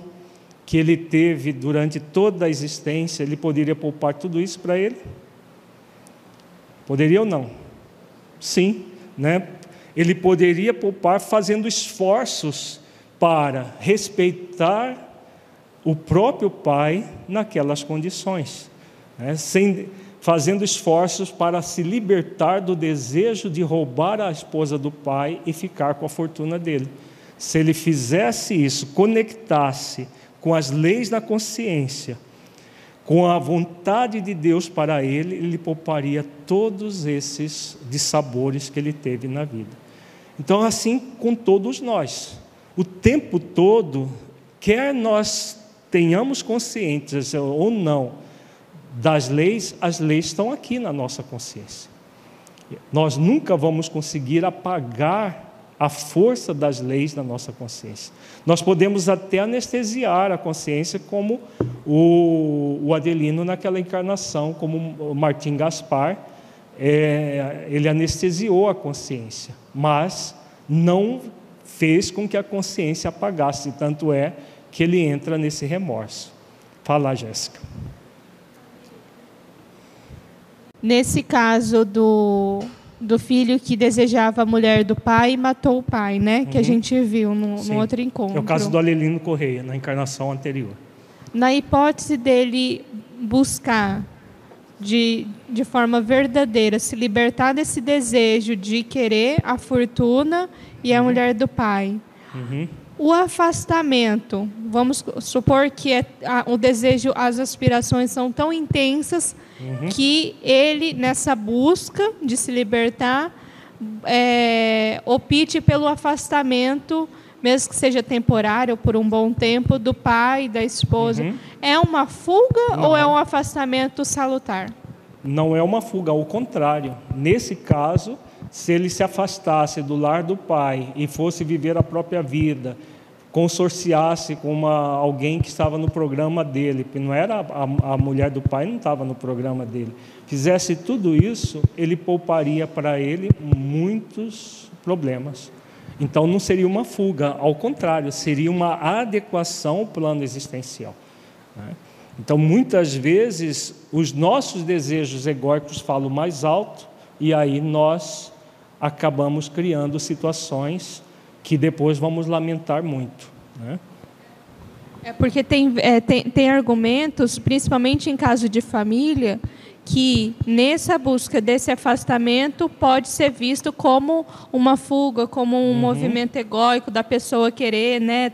Speaker 1: que ele teve durante toda a existência, ele poderia poupar tudo isso para ele? Poderia ou não? Sim, né? Ele poderia poupar fazendo esforços para respeitar o próprio pai naquelas condições, né? sem fazendo esforços para se libertar do desejo de roubar a esposa do pai e ficar com a fortuna dele. Se ele fizesse isso, conectasse com as leis da consciência, com a vontade de Deus para ele, ele pouparia todos esses dissabores que ele teve na vida. Então, assim com todos nós, o tempo todo, quer nós tenhamos consciência ou não das leis, as leis estão aqui na nossa consciência. Nós nunca vamos conseguir apagar a força das leis na nossa consciência. Nós podemos até anestesiar a consciência, como o, o Adelino naquela encarnação, como o Martim Gaspar, é, ele anestesiou a consciência, mas não fez com que a consciência apagasse, tanto é que ele entra nesse remorso. Fala, Jéssica.
Speaker 2: Nesse caso do, do filho que desejava a mulher do pai e matou o pai, né? Que a uhum. gente viu no, no, outro encontro.
Speaker 1: É o caso do Alelino Correia, na encarnação anterior.
Speaker 2: Na hipótese dele buscar de, de forma verdadeira se libertar desse desejo de querer a fortuna e a uhum. mulher do pai. Uhum. O afastamento, vamos supor que é, a, o desejo, as aspirações são tão intensas uhum. que ele, nessa busca de se libertar, é, opte pelo afastamento, mesmo que seja temporário, por um bom tempo, do pai, da esposa. Uhum. É uma fuga Não. ou é um afastamento salutar?
Speaker 1: Não é uma fuga, ao contrário. Nesse caso, se ele se afastasse do lar do pai e fosse viver a própria vida, consorciasse com uma, alguém que estava no programa dele, que não era a, a mulher do pai, não estava no programa dele, fizesse tudo isso, ele pouparia para ele muitos problemas. Então não seria uma fuga, ao contrário, seria uma adequação ao plano existencial. Né? Então muitas vezes os nossos desejos egóicos falam mais alto e aí nós acabamos criando situações que depois vamos lamentar muito. Né?
Speaker 2: É porque tem, é, tem, tem argumentos, principalmente em caso de família, que nessa busca desse afastamento pode ser visto como uma fuga, como um uhum. movimento egóico da pessoa querer, né,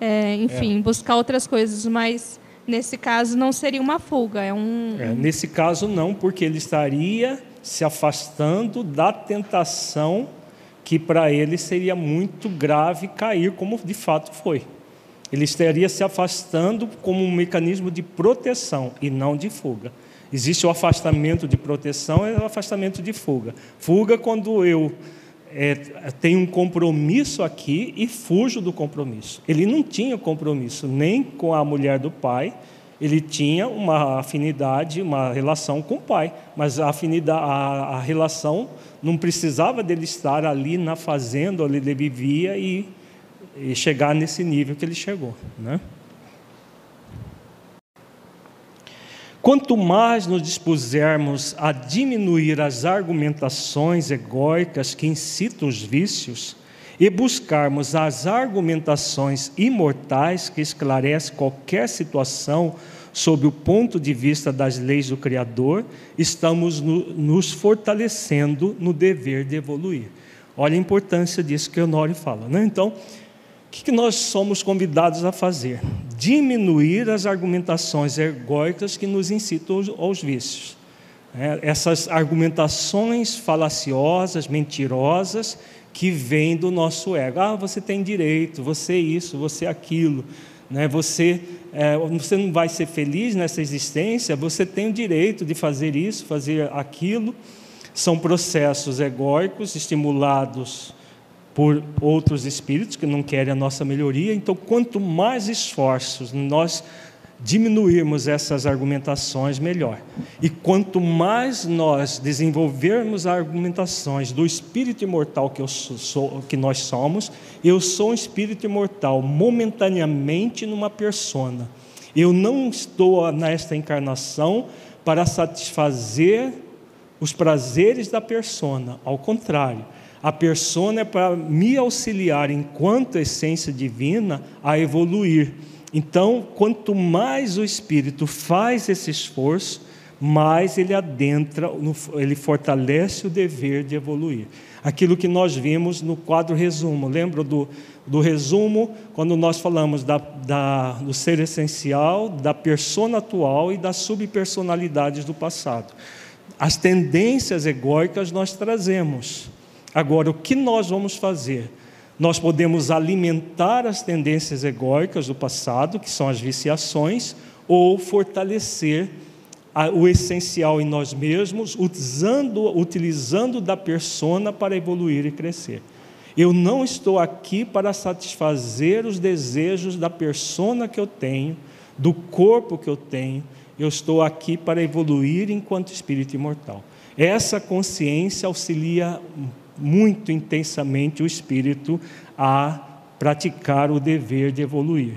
Speaker 2: é, enfim, é. buscar outras coisas, mas nesse caso não seria uma fuga, é um.
Speaker 1: É, nesse caso não, porque ele estaria se afastando da tentação que para ele seria muito grave cair, como de fato foi. Ele estaria se afastando como um mecanismo de proteção e não de fuga. Existe o afastamento de proteção e o afastamento de fuga. Fuga quando eu é, tenho um compromisso aqui e fujo do compromisso. Ele não tinha compromisso nem com a mulher do pai, ele tinha uma afinidade, uma relação com o pai, mas a afinidade, a, a relação não precisava dele estar ali na fazenda onde ele vivia e, e chegar nesse nível que ele chegou, né? Quanto mais nos dispusermos a diminuir as argumentações egóicas que incitam os vícios e buscarmos as argumentações imortais que esclarecem qualquer situação sob o ponto de vista das leis do Criador, estamos no, nos fortalecendo no dever de evoluir. Olha a importância disso que o Honório fala. Né? Então, que, que nós somos convidados a fazer? Diminuir as argumentações egóicas que nos incitam aos, vícios. É, essas argumentações falaciosas, mentirosas, que vêm do nosso ego. Ah, você tem direito, você isso, você aquilo. Né? Você, é, você não vai ser feliz nessa existência, você tem o direito de fazer isso, fazer aquilo. São processos egóicos estimulados por outros espíritos que não querem a nossa melhoria. Então, quanto mais esforços nós diminuirmos essas argumentações, melhor. E quanto mais nós desenvolvermos argumentações do espírito imortal que, eu sou, que nós somos, eu sou um espírito imortal momentaneamente numa persona. Eu não estou nesta encarnação para satisfazer os prazeres da persona, ao contrário. A persona é para me auxiliar, enquanto essência divina, a evoluir então, quanto mais o espírito faz esse esforço, mais ele adentra, ele fortalece o dever de evoluir. Aquilo que nós vimos no quadro resumo, lembra do, do resumo, quando nós falamos da, da, do ser essencial, da persona atual e das subpersonalidades do passado. As tendências egóicas nós trazemos. Agora, o que nós vamos fazer? Nós podemos alimentar as tendências egóicas do passado, que são as viciações, ou fortalecer o essencial em nós mesmos, utilizando, utilizando da persona para evoluir e crescer. Eu não estou aqui para satisfazer os desejos da persona que eu tenho, do corpo que eu tenho, eu estou aqui para evoluir enquanto espírito imortal. Essa consciência auxilia muito intensamente o espírito a praticar o dever de evoluir.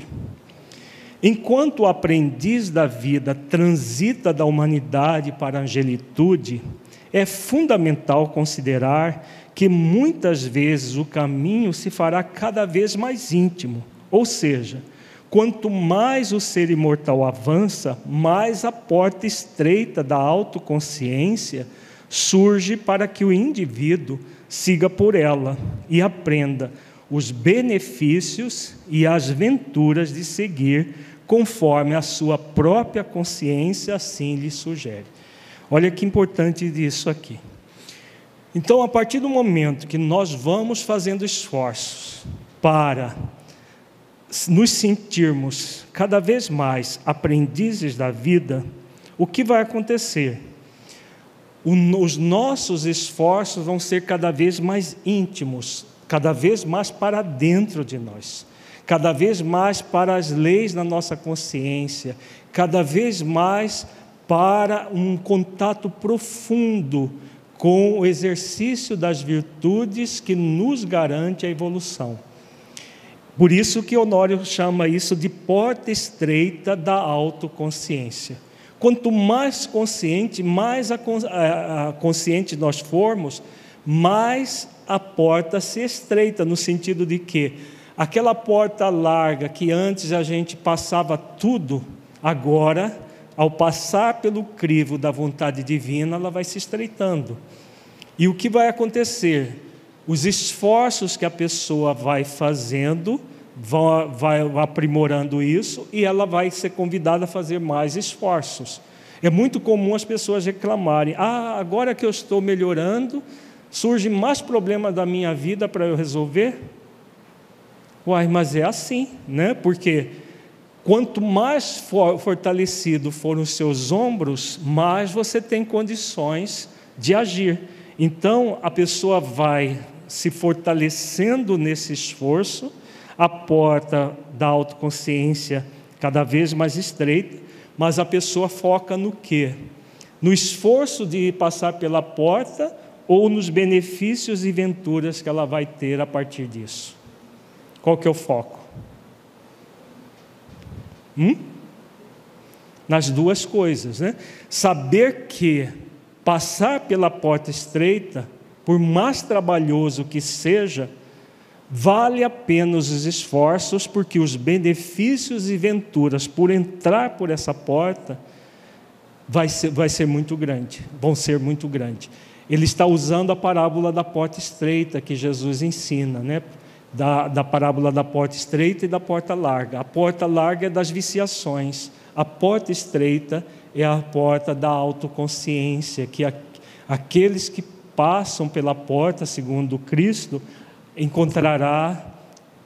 Speaker 1: Enquanto o aprendiz da vida transita da humanidade para a angelitude, é fundamental considerar que muitas vezes o caminho se fará cada vez mais íntimo, ou seja, quanto mais o ser imortal avança, mais a porta estreita da autoconsciência surge para que o indivíduo siga por ela e aprenda os benefícios e as venturas de seguir conforme a sua própria consciência assim lhe sugere. Olha que importante isso aqui. Então, a partir do momento que nós vamos fazendo esforços para nos sentirmos cada vez mais aprendizes da vida, o que vai acontecer? Os nossos esforços vão ser cada vez mais íntimos, cada vez mais para dentro de nós, cada vez mais para as leis na nossa consciência, cada vez mais para um contato profundo com o exercício das virtudes que nos garante a evolução. Por isso que Honório chama isso de porta estreita da autoconsciência. Quanto mais consciente, mais a, a, a consciente nós formos, mais a porta se estreita, no sentido de que aquela porta larga que antes a gente passava tudo, agora, ao passar pelo crivo da vontade divina, ela vai se estreitando. E o que vai acontecer? Os esforços que a pessoa vai fazendo, vão, vai aprimorando isso e ela vai ser convidada a fazer mais esforços. É muito comum as pessoas reclamarem: ah, agora que eu estou melhorando, surge mais problemas da minha vida para eu resolver? Uai, mas é assim, né? Porque quanto mais for, fortalecido foram os seus ombros, mais você tem condições de agir. Então a pessoa vai se fortalecendo nesse esforço, a porta da autoconsciência cada vez mais estreita, mas a pessoa foca no quê? No esforço de passar pela porta ou nos benefícios e venturas que ela vai ter a partir disso? Qual que é o foco? Hum? Nas duas coisas, né? Saber que passar pela porta estreita, por mais trabalhoso que seja, vale a pena os esforços, porque os benefícios e venturas por entrar por essa porta vai ser, vai ser muito grande, vão ser muito grandes. Ele está usando a parábola da porta estreita que Jesus ensina, né? Da, da parábola da porta estreita e da porta larga. A porta larga é das viciações, a porta estreita é a porta da autoconsciência, que a, aqueles que passam pela porta, segundo Cristo, encontrará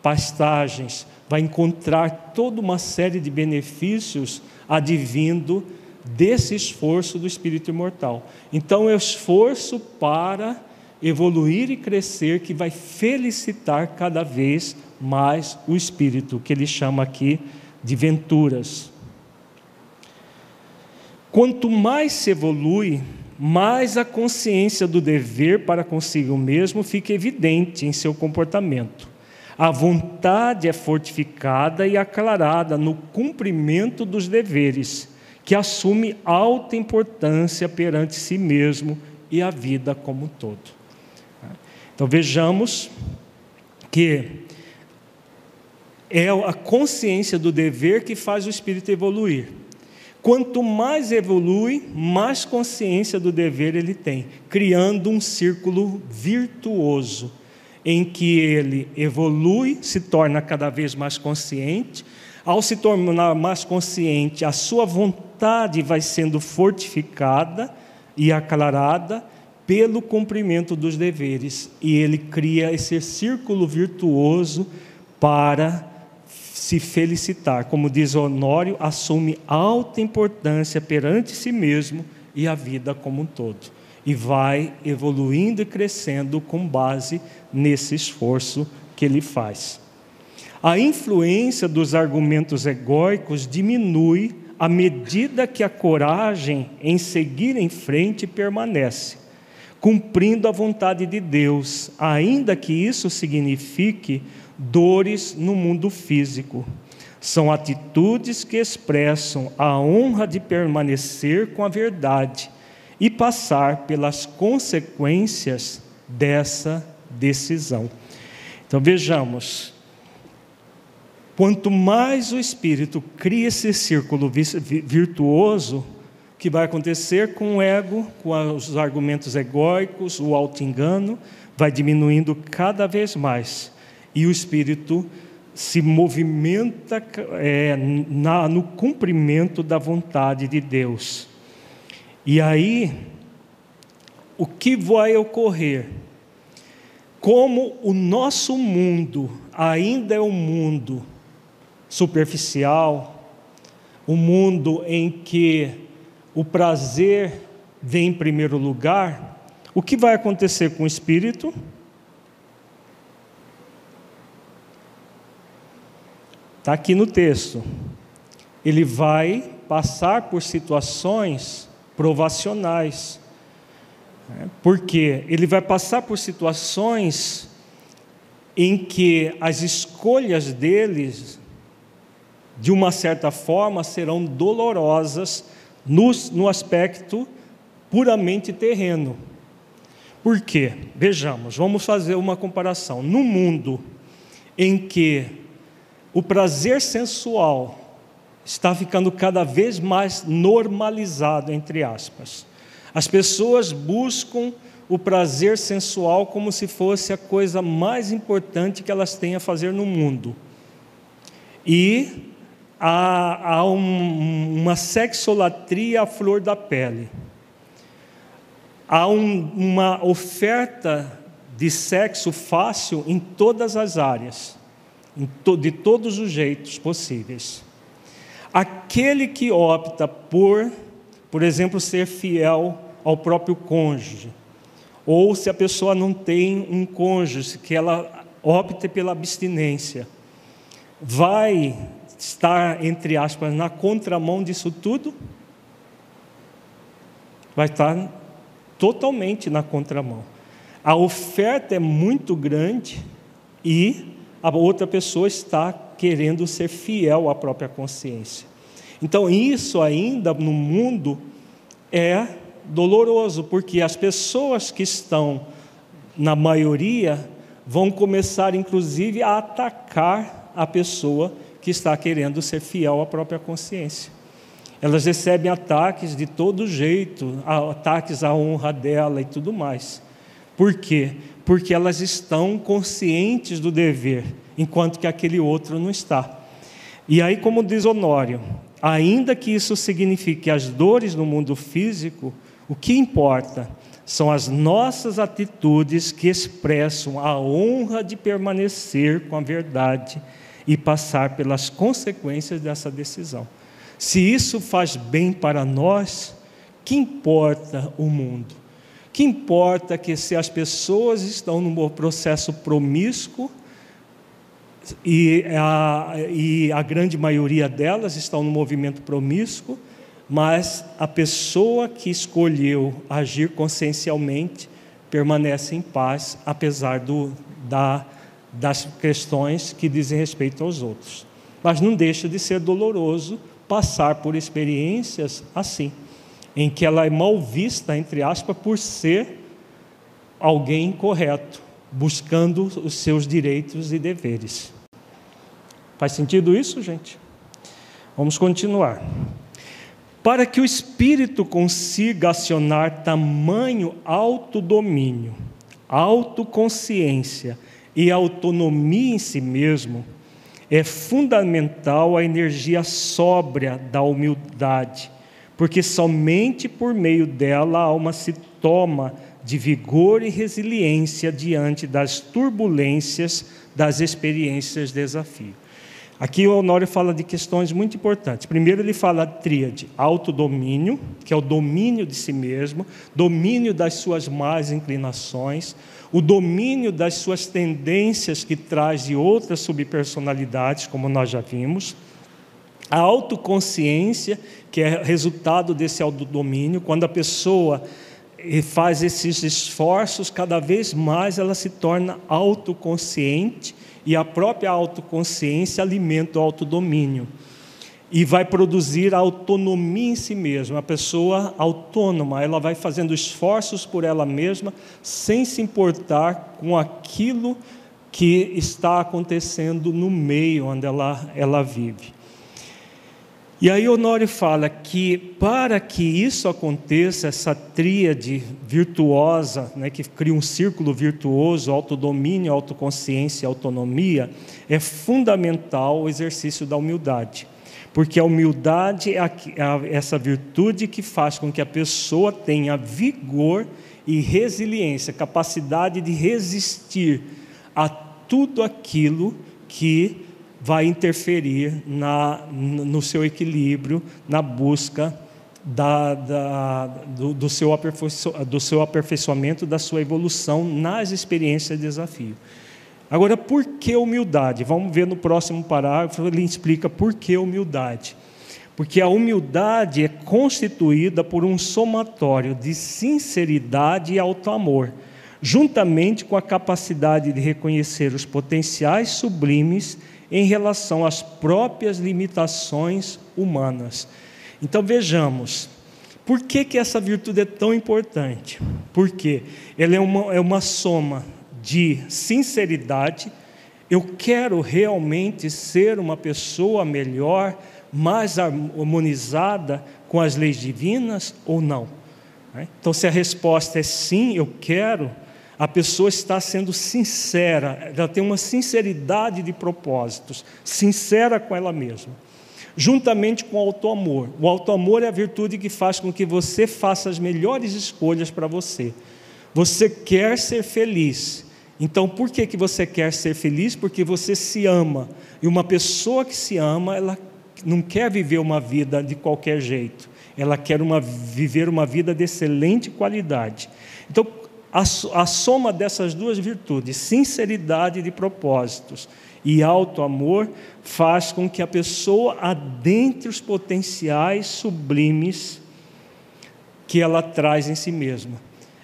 Speaker 1: pastagens, vai encontrar toda uma série de benefícios advindo desse esforço do espírito imortal. Então, é o esforço para evoluir e crescer que vai felicitar cada vez mais o espírito, que ele chama aqui de venturas. Quanto mais se evolui, mais a consciência do dever para consigo mesmo fica evidente em seu comportamento. A vontade é fortificada e aclarada no cumprimento dos deveres, que assume alta importância perante si mesmo e a vida como um todo. Então vejamos que é a consciência do dever que faz o espírito evoluir. Quanto mais evolui, mais consciência do dever ele tem, criando um círculo virtuoso, em que ele evolui, se torna cada vez mais consciente. Ao se tornar mais consciente, a sua vontade vai sendo fortificada e aclarada pelo cumprimento dos deveres, e ele cria esse círculo virtuoso para se felicitar. Como diz Honório, assume alta importância perante si mesmo e a vida como um todo. E vai evoluindo e crescendo com base nesse esforço que ele faz. A influência dos argumentos egóicos diminui à medida que a coragem em seguir em frente permanece, cumprindo a vontade de Deus, ainda que isso signifique dores no mundo físico. São atitudes que expressam a honra de permanecer com a verdade e passar pelas consequências dessa decisão. Então vejamos, quanto mais o espírito cria esse círculo virtuoso, que vai acontecer com o ego, com os argumentos egóicos, o auto-engano, vai diminuindo cada vez mais e o espírito se movimenta é, na, no cumprimento da vontade de Deus. E aí, o que vai ocorrer? Como o nosso mundo ainda é um mundo superficial, um mundo em que o prazer vem em primeiro lugar, o que vai acontecer com o espírito? Está aqui no texto. Ele vai passar por situações provacionais. Né? Porque ele vai passar por situações em que as escolhas deles, de uma certa forma, serão dolorosas no, no aspecto puramente terreno. Por quê? Vejamos, vamos fazer uma comparação. No mundo em que o prazer sensual está ficando cada vez mais normalizado, entre aspas. As pessoas buscam o prazer sensual como se fosse a coisa mais importante que elas têm a fazer no mundo. E há, há um, uma sexolatria à flor da pele. Há um, uma oferta de sexo fácil em todas as áreas de todos os jeitos possíveis. Aquele que opta por, por exemplo, ser fiel ao próprio cônjuge, ou se a pessoa não tem um cônjuge, que ela opte pela abstinência, vai estar, entre aspas, na contramão disso tudo? Vai estar totalmente na contramão. A oferta é muito grande e a outra pessoa está querendo ser fiel à própria consciência. Então, isso ainda no mundo é doloroso, porque as pessoas que estão, na maioria, vão começar inclusive a atacar a pessoa que está querendo ser fiel à própria consciência. Elas recebem ataques de todo jeito, ataques à honra dela e tudo mais. Por quê? Porque elas estão conscientes do dever, enquanto que aquele outro não está. E aí, como diz Honório, ainda que isso signifique as dores no mundo físico, o que importa são as nossas atitudes que expressam a honra de permanecer com a verdade e passar pelas consequências dessa decisão. Se isso faz bem para nós, que importa o mundo? Que importa que se as pessoas estão num processo promíscuo, e a, e a grande maioria delas estão no movimento promíscuo, mas a pessoa que escolheu agir consciencialmente permanece em paz, apesar do, da, das questões que dizem respeito aos outros. Mas não deixa de ser doloroso passar por experiências assim em que ela é mal vista, entre aspas, por ser alguém correto, buscando os seus direitos e deveres. Faz sentido isso, gente? Vamos continuar. Para que o espírito consiga acionar tamanho autodomínio, autoconsciência e autonomia em si mesmo, é fundamental a energia sóbria da humildade porque somente por meio dela a alma se toma de vigor e resiliência diante das turbulências das experiências de desafio. Aqui o Honório fala de questões muito importantes. Primeiro, ele fala de tríade: autodomínio, que é o domínio de si mesmo, domínio das suas más inclinações, o domínio das suas tendências que traz de outras subpersonalidades, como nós já vimos a autoconsciência, que é resultado desse autodomínio, quando a pessoa eh, faz esses esforços, cada vez mais ela se torna autoconsciente e a própria autoconsciência alimenta o autodomínio e vai produzir autonomia em si mesma. A pessoa autônoma, ela vai fazendo esforços por ela mesma, sem se importar com aquilo que está acontecendo no meio onde ela, ela vive. E aí Honório fala que para que isso aconteça, essa tríade virtuosa, né, que cria um círculo virtuoso, autodomínio, autoconsciência e autonomia, é fundamental o exercício da humildade. Porque a humildade é essa virtude que faz com que a pessoa tenha vigor e resiliência, capacidade de resistir a tudo aquilo que vai interferir na, no seu equilíbrio, na busca da, da, do, do, seu do seu aperfeiçoamento, da sua evolução nas experiências de desafio. Agora, por que humildade? Vamos ver no próximo parágrafo, ele explica por que humildade. Porque a humildade é constituída por um somatório de sinceridade e auto-amor, juntamente com a capacidade de reconhecer os potenciais sublimes em relação às próprias limitações humanas. Então vejamos, por que, que essa virtude é tão importante? Porque ela é uma, é uma soma de sinceridade, eu quero realmente ser uma pessoa melhor, mais harmonizada com as leis divinas ou não? Né? Então, se a resposta é sim, eu quero, a pessoa está sendo sincera, ela tem uma sinceridade de propósitos, sincera com ela mesma. Juntamente com o auto-amor. O auto-amor é a virtude que faz com que você faça as melhores escolhas para você. Você quer ser feliz. Então, por que, que você quer ser feliz? Porque você se ama. E uma pessoa que se ama, ela não quer viver uma vida de qualquer jeito. Ela quer uma, viver uma vida de excelente qualidade. Então, a, soma dessas duas virtudes, sinceridade de propósitos e alto amor, faz com que a pessoa adentre os potenciais sublimes que ela traz em si mesma,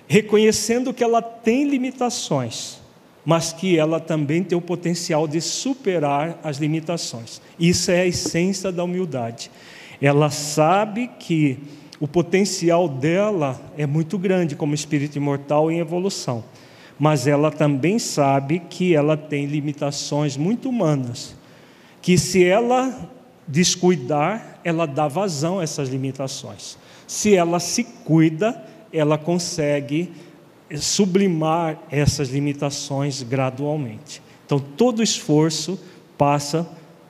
Speaker 1: reconhecendo que ela tem limitações, mas que ela também tem o potencial de superar as limitações. Isso é a essência da humildade. Ela sabe que o potencial dela é muito grande como espírito imortal em evolução, mas ela também sabe que ela tem limitações muito humanas, que se ela descuidar, ela dá vazão a essas limitações. Se ela se cuida, ela consegue sublimar essas limitações gradualmente. Então, todo esforço passa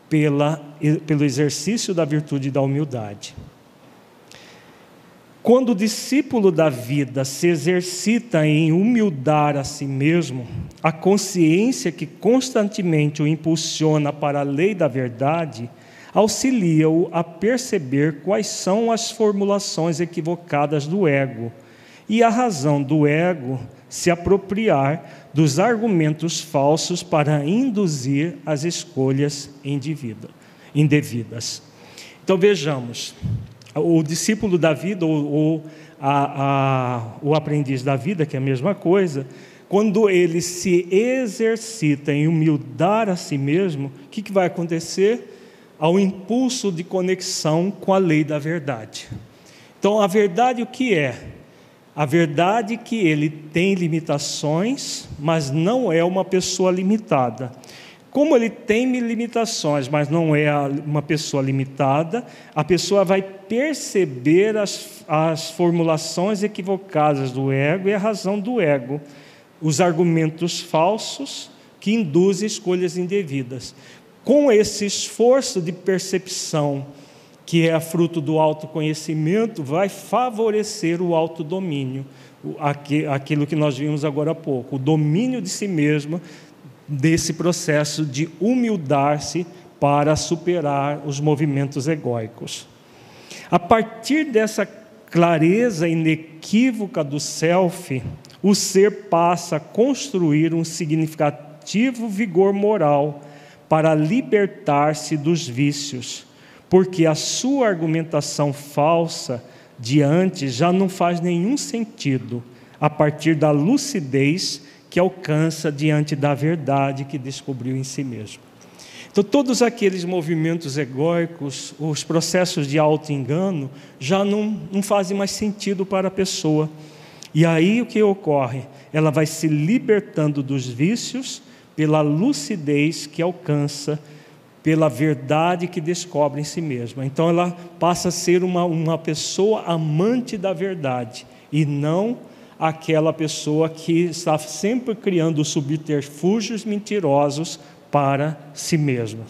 Speaker 1: pela, pelo exercício da virtude da humildade. Quando o discípulo da vida se exercita em humildar a si mesmo, a consciência que constantemente o impulsiona para a lei da verdade auxilia-o a perceber quais são as formulações equivocadas do ego e a razão do ego se apropriar dos argumentos falsos para induzir as escolhas indevidas. Então vejamos, o discípulo da vida ou, ou a, a, o aprendiz da vida, que é a mesma coisa, quando ele se exercita em humildar a si mesmo, o que, que vai acontecer? Ao impulso de conexão com a lei da verdade. Então, a verdade o que é? A verdade é que ele tem limitações, mas não é uma pessoa limitada. Como ele tem limitações, mas não é uma pessoa limitada, a pessoa vai perceber as, as formulações equivocadas do ego e a razão do ego, os argumentos falsos que induzem escolhas indevidas. Com esse esforço de percepção, que é fruto do autoconhecimento, vai favorecer o autodomínio, aquilo que nós vimos agora há pouco, o domínio de si mesmo, desse processo de humildar-se para superar os movimentos egóicos. A partir dessa clareza inequívoca do self, o ser passa a construir um significativo vigor moral para libertar-se dos vícios, porque a sua argumentação falsa de antes já não faz nenhum sentido a partir da lucidez que alcança diante da verdade que descobriu em si mesmo. Então, todos aqueles movimentos egóicos, os processos de auto-engano, já não, não fazem mais sentido para a pessoa. E aí o que ocorre? Ela vai se libertando dos vícios pela lucidez que alcança pela verdade que descobre em si mesma. Então ela passa a ser uma, uma pessoa amante da verdade e não aquela pessoa que está sempre criando subterfúgios mentirosos para si mesma.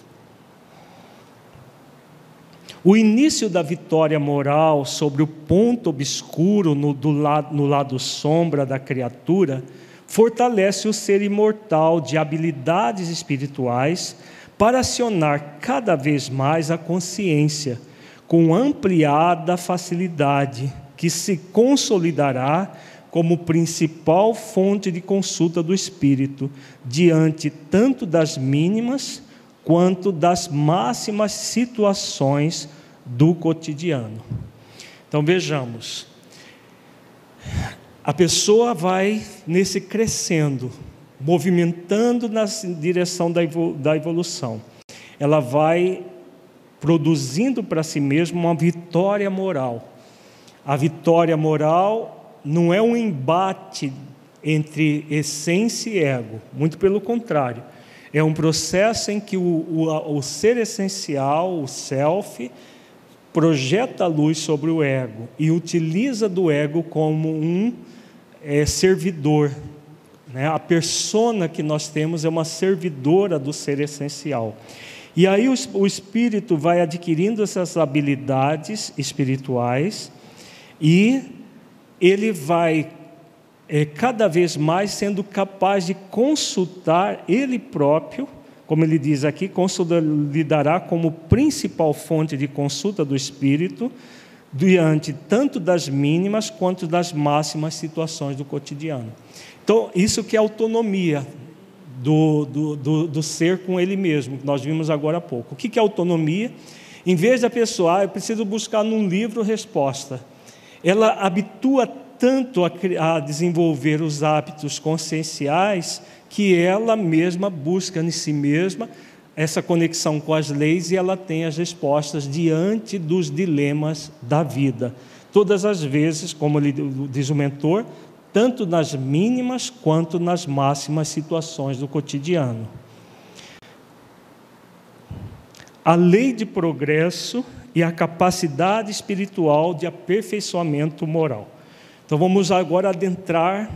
Speaker 1: O início da vitória moral sobre o ponto obscuro no, lado, no lado sombra da criatura fortalece o ser imortal de habilidades espirituais para acionar cada vez mais a consciência com ampliada facilidade, que se consolidará como principal fonte de consulta do espírito, diante tanto das mínimas quanto das máximas situações do cotidiano. Então vejamos, a pessoa vai nesse crescendo, movimentando na direção da evolução. Ela vai produzindo para si mesma uma vitória moral. A vitória moral não é um embate entre essência e ego, muito pelo contrário. É um processo em que o, o, o ser essencial, o self, projeta a luz sobre o ego e utiliza do ego como um é, servidor né? A persona que nós temos é uma servidora do ser essencial. E aí o, o espírito vai adquirindo essas habilidades espirituais e ele vai é, cada vez mais sendo capaz de consultar ele próprio, como ele diz aqui, consolidará como principal fonte de consulta do espírito diante tanto das mínimas quanto das máximas situações do cotidiano. Então, isso que é autonomia do, do, do, do, ser com ele mesmo, que nós vimos agora há pouco. O que é autonomia? Em vez da pessoa, ah, eu preciso buscar num livro resposta, ela habitua tanto a, a desenvolver os hábitos conscienciais que ela mesma busca em si mesma essa conexão com as leis e ela tem as respostas diante dos dilemas da vida. Todas as vezes, como diz o mentor, tanto nas mínimas quanto nas máximas situações do cotidiano. A lei de progresso e a capacidade espiritual de aperfeiçoamento moral. Então vamos agora adentrar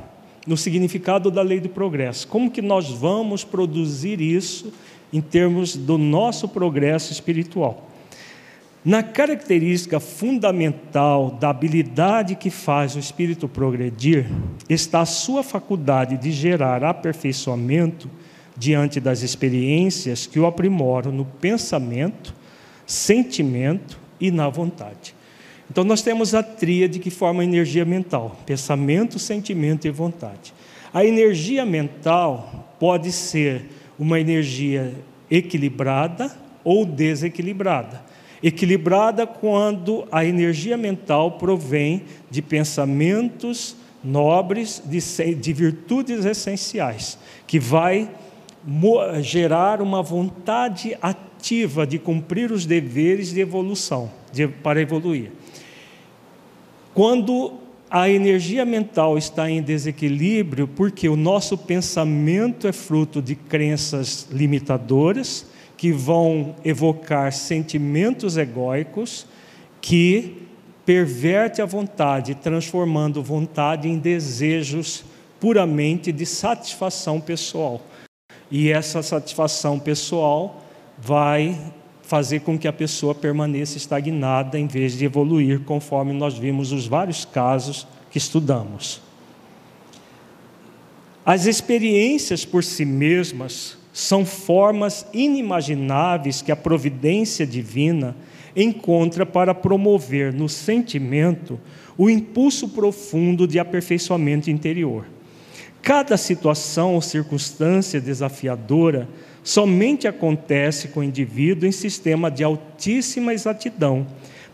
Speaker 1: no significado da lei de progresso. Como que nós vamos produzir isso em termos do nosso progresso espiritual? Na característica fundamental da habilidade que faz o espírito progredir, está a sua faculdade de gerar aperfeiçoamento diante das experiências que o aprimoram no pensamento, sentimento e na vontade. Então, nós temos a tríade que forma a energia mental: pensamento, sentimento e vontade. A energia mental pode ser uma energia equilibrada ou desequilibrada equilibrada quando a energia mental provém de pensamentos nobres, de, de virtudes essenciais, que vai gerar uma vontade ativa de cumprir os deveres de evolução, de, para evoluir. Quando a energia mental está em desequilíbrio, porque o nosso pensamento é fruto de crenças limitadoras, que vão evocar sentimentos egóicos que perverte a vontade, transformando vontade em desejos puramente de satisfação pessoal. E essa satisfação pessoal vai fazer com que a pessoa permaneça estagnada em vez de evoluir, conforme nós vimos os vários casos que estudamos. As experiências por si mesmas são formas inimagináveis que a providência divina encontra para promover no sentimento o impulso profundo de aperfeiçoamento interior. Cada situação ou circunstância desafiadora somente acontece com o indivíduo em sistema de altíssima exatidão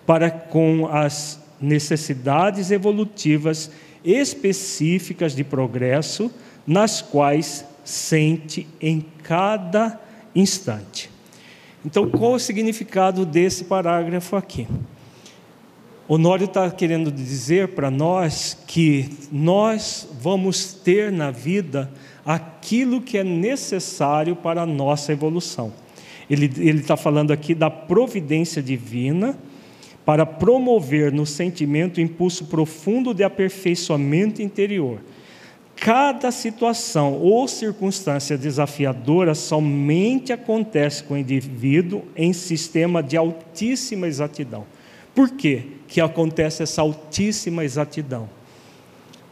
Speaker 1: para com as necessidades evolutivas específicas de progresso nas quais sente em cada instante. Então, qual o significado desse parágrafo aqui? Honório está querendo dizer para nós que nós vamos ter na vida aquilo que é necessário para a nossa evolução. Ele está falando aqui da providência divina para promover no sentimento o impulso profundo de aperfeiçoamento interior. Cada situação ou circunstância desafiadora somente acontece com o indivíduo em sistema de altíssima exatidão. Por quê que acontece essa altíssima exatidão?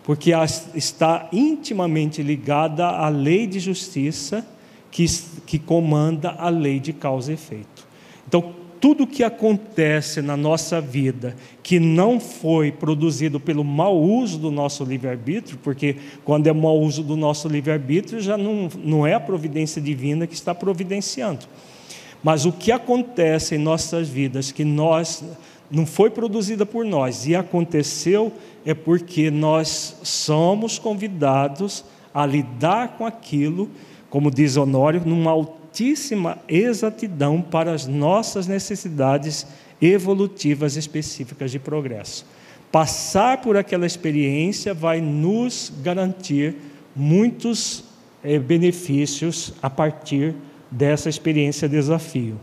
Speaker 1: Porque está intimamente ligada à lei de justiça que, que comanda a lei de causa e efeito. Então, tudo que acontece na nossa vida que não foi produzido pelo mau uso do nosso livre-arbítrio, porque quando é mau uso do nosso livre-arbítrio já não, não é a providência divina que está providenciando. Mas o que acontece em nossas vidas que nós não foi produzida por nós e aconteceu é porque nós somos convidados a lidar com aquilo, como diz Honório, numa altíssima exatidão para as nossas necessidades evolutivas específicas de progresso. Passar por aquela experiência vai nos garantir muitos é, benefícios a partir dessa experiência desafio.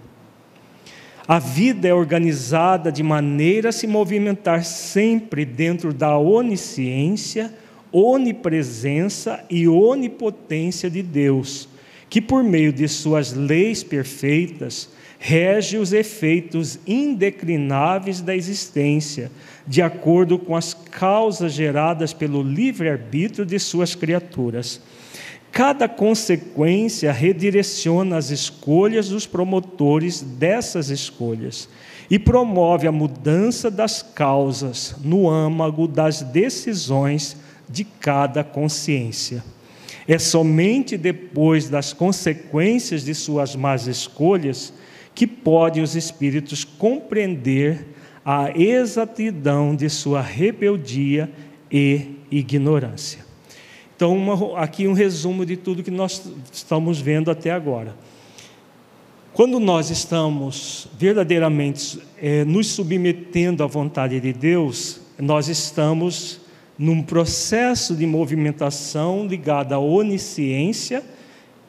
Speaker 1: A vida é organizada de maneira a se movimentar sempre dentro da onisciência, onipresença e onipotência de Deus que por meio de suas leis perfeitas rege os efeitos indeclináveis da existência, de acordo com as causas geradas pelo livre-arbítrio de suas criaturas. Cada consequência redireciona as escolhas dos promotores dessas escolhas e promove a mudança das causas no âmago das decisões de cada consciência. É somente depois das consequências de suas más escolhas que podem os espíritos compreender a exatidão de sua rebeldia e ignorância. Então, uma, aqui um resumo de tudo que nós estamos vendo até agora. Quando nós estamos verdadeiramente é, nos submetendo à vontade de Deus, nós estamos num processo de movimentação ligado à onisciência,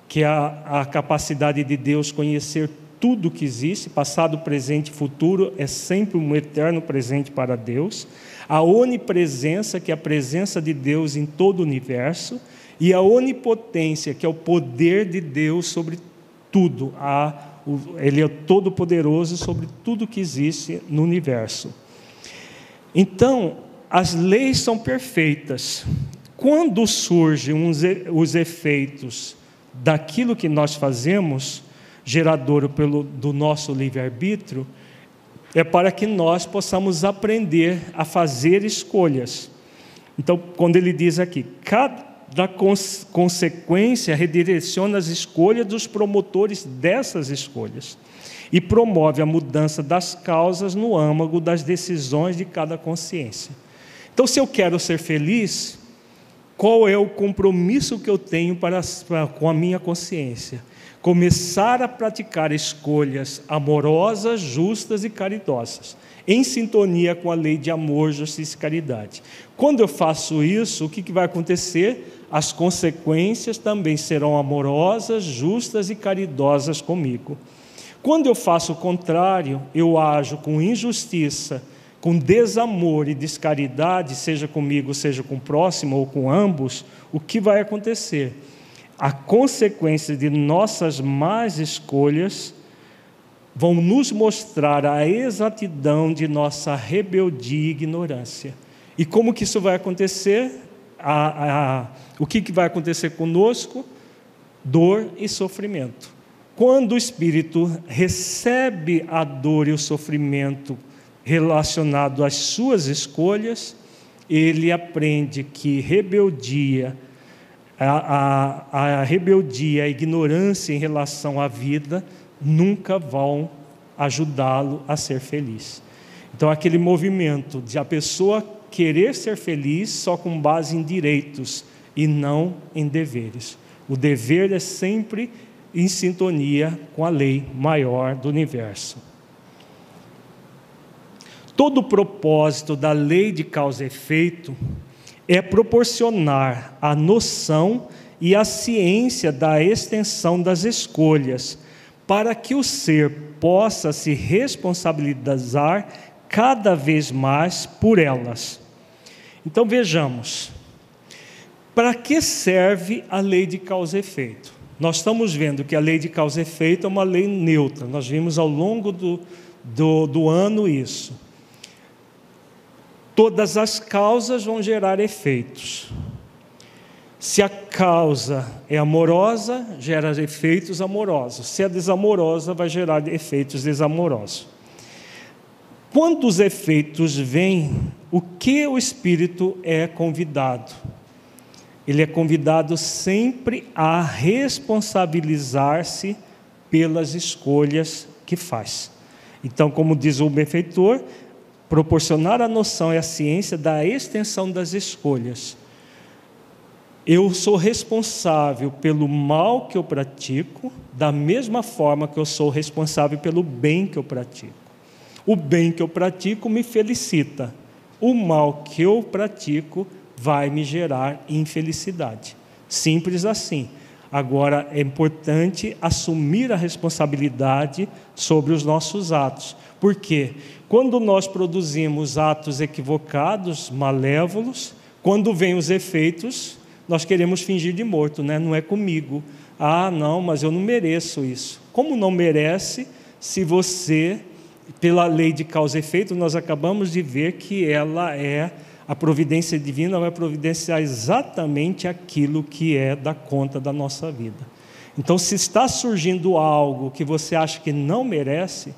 Speaker 1: que é a, a capacidade de Deus conhecer tudo que existe, passado, presente e futuro, é sempre um eterno presente para Deus. A onipresença, que é a presença de Deus em todo o universo, e a onipotência, que é o poder de Deus sobre tudo. ele é todo-poderoso sobre tudo que existe no universo. Então, as leis são perfeitas. Quando surgem os efeitos daquilo que nós fazemos, gerador pelo, do nosso livre-arbítrio, é para que nós possamos aprender a fazer escolhas. Então, quando ele diz aqui, cada cons consequência redireciona as escolhas dos promotores dessas escolhas e promove a mudança das causas no âmago das decisões de cada consciência. Então, se eu quero ser feliz, qual é o compromisso que eu tenho para, para, com a minha consciência? Começar a praticar escolhas amorosas, justas e caridosas, em sintonia com a lei de amor, justiça e caridade. Quando eu faço isso, o que, vai acontecer? As consequências também serão amorosas, justas e caridosas comigo. Quando eu faço o contrário, eu ajo com injustiça, com desamor e descaridade, seja comigo, seja com o próximo ou com ambos, o que vai acontecer? A consequência de nossas más escolhas vão nos mostrar a exatidão de nossa rebeldia e ignorância. E como que isso vai acontecer? A, a, o que, que vai acontecer conosco? Dor e sofrimento. Quando o espírito recebe a dor e o sofrimento relacionado às suas escolhas, ele aprende que rebeldia, a, a, rebeldia, a ignorância em relação à vida, nunca vão ajudá-lo a ser feliz. Então, aquele movimento de a pessoa querer ser feliz só com base em direitos e não em deveres. O dever é sempre em sintonia com a lei maior do universo. Todo o propósito da lei de causa e efeito é proporcionar a noção e a ciência da extensão das escolhas, para que o ser possa se responsabilizar cada vez mais por elas. Então vejamos, para que serve a lei de causa e efeito? Nós estamos vendo que a lei de causa e efeito é uma lei neutra, nós vimos ao longo do, do, do ano isso. Todas as causas vão gerar efeitos. Se a causa é amorosa, gera efeitos amorosos. Se é desamorosa, vai gerar efeitos desamorosos. Quando os efeitos vêm, o que o espírito é convidado? Ele é convidado sempre a responsabilizar-se pelas escolhas que faz. Então, como diz o benfeitor, proporcionar a noção e a ciência da extensão das escolhas eu sou responsável pelo mal que eu pratico, da mesma forma que eu sou responsável pelo bem que eu pratico. O bem que eu pratico me felicita, o mal que eu pratico vai me gerar infelicidade. Simples assim. Agora é importante assumir a responsabilidade sobre os nossos atos. Porque quando nós produzimos atos equivocados, malévolos, quando vêm os efeitos, nós queremos fingir de morto, né? Não é comigo. Ah, não, mas eu não mereço isso. Como não merece se você, pela lei de causa e efeito, nós acabamos de ver que ela é a providência divina vai providenciar exatamente aquilo que é da conta da nossa vida. Então, se está surgindo algo que você acha que não merece,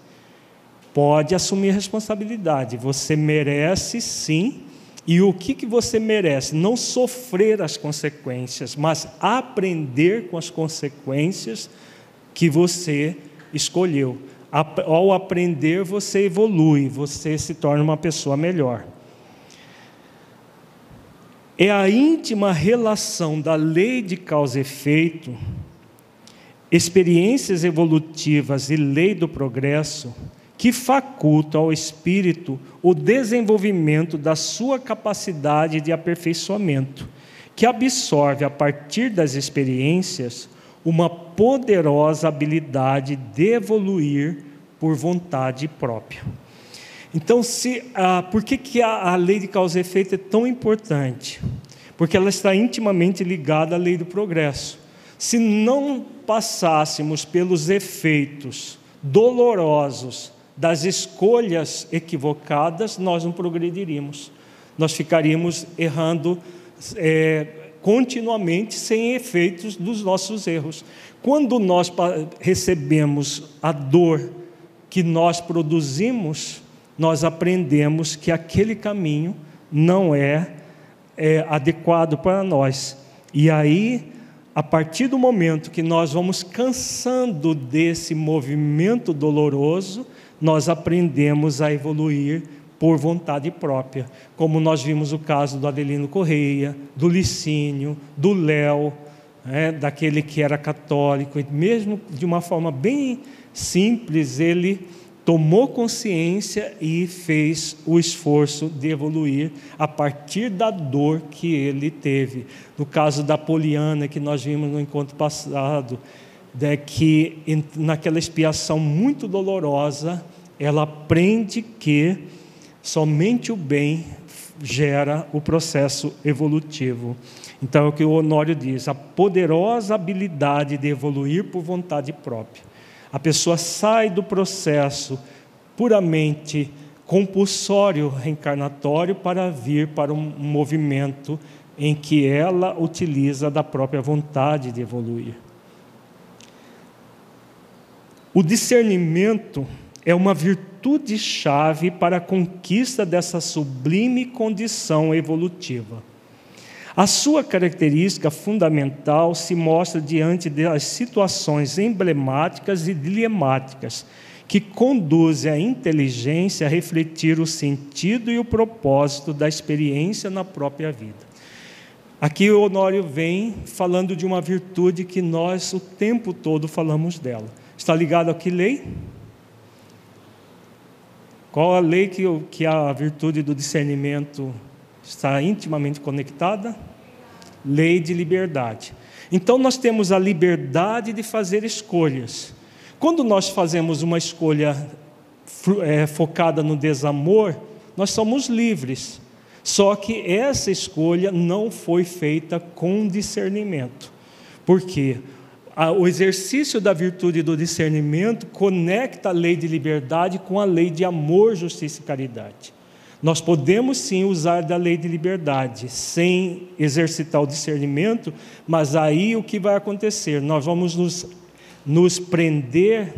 Speaker 1: pode assumir responsabilidade. Você merece sim e o que, que você merece? Não sofrer as consequências, mas aprender com as consequências que você escolheu. Ao aprender, você evolui, você se torna uma pessoa melhor. É a íntima relação da lei de causa e efeito, experiências evolutivas e lei do progresso que faculta ao espírito o desenvolvimento da sua capacidade de aperfeiçoamento, que absorve a partir das experiências uma poderosa habilidade de evoluir por vontade própria. Então, se, ah, por que, que a, a lei de causa e efeito é tão importante? Porque ela está intimamente ligada à lei do progresso. Se não passássemos pelos efeitos dolorosos das escolhas equivocadas, nós não progrediríamos. Nós ficaríamos errando é, continuamente sem efeitos dos nossos erros. Quando nós recebemos a dor que nós produzimos, nós aprendemos que aquele caminho não é, é adequado para nós. E aí, a partir do momento que nós vamos cansando desse movimento doloroso, nós aprendemos a evoluir por vontade própria, como nós vimos o caso do Adelino Correia, do Licínio, do Léo, né, daquele que era católico, e mesmo de uma forma bem simples, ele tomou consciência e fez o esforço de evoluir a partir da dor que ele teve. No caso da Poliana, que nós vimos no encontro passado, de que naquela expiação muito dolorosa, ela aprende que somente o bem gera o processo evolutivo. Então é o que o Honório diz: a poderosa habilidade de evoluir por vontade própria. A pessoa sai do processo puramente compulsório reencarnatório para vir para um movimento em que ela utiliza da própria vontade de evoluir. O discernimento é uma virtude-chave para a conquista dessa sublime condição evolutiva. A sua característica fundamental se mostra diante das situações emblemáticas e dilemáticas que conduzem a inteligência a refletir o sentido e o propósito da experiência na própria vida. Aqui o Honório vem falando de uma virtude que nós o tempo todo falamos dela Está ligado a que lei? Qual a lei que, que a virtude do discernimento está intimamente conectada? Lei de liberdade. Então nós temos a liberdade de fazer escolhas. Quando nós fazemos uma escolha é, focada no desamor, nós somos livres. Só que essa escolha não foi feita com discernimento. Por quê? O exercício da virtude do discernimento conecta a lei de liberdade com a lei de amor, justiça e caridade. Nós podemos sim usar da lei de liberdade sem exercitar o discernimento, mas aí o que vai acontecer? Nós vamos nos, nos prender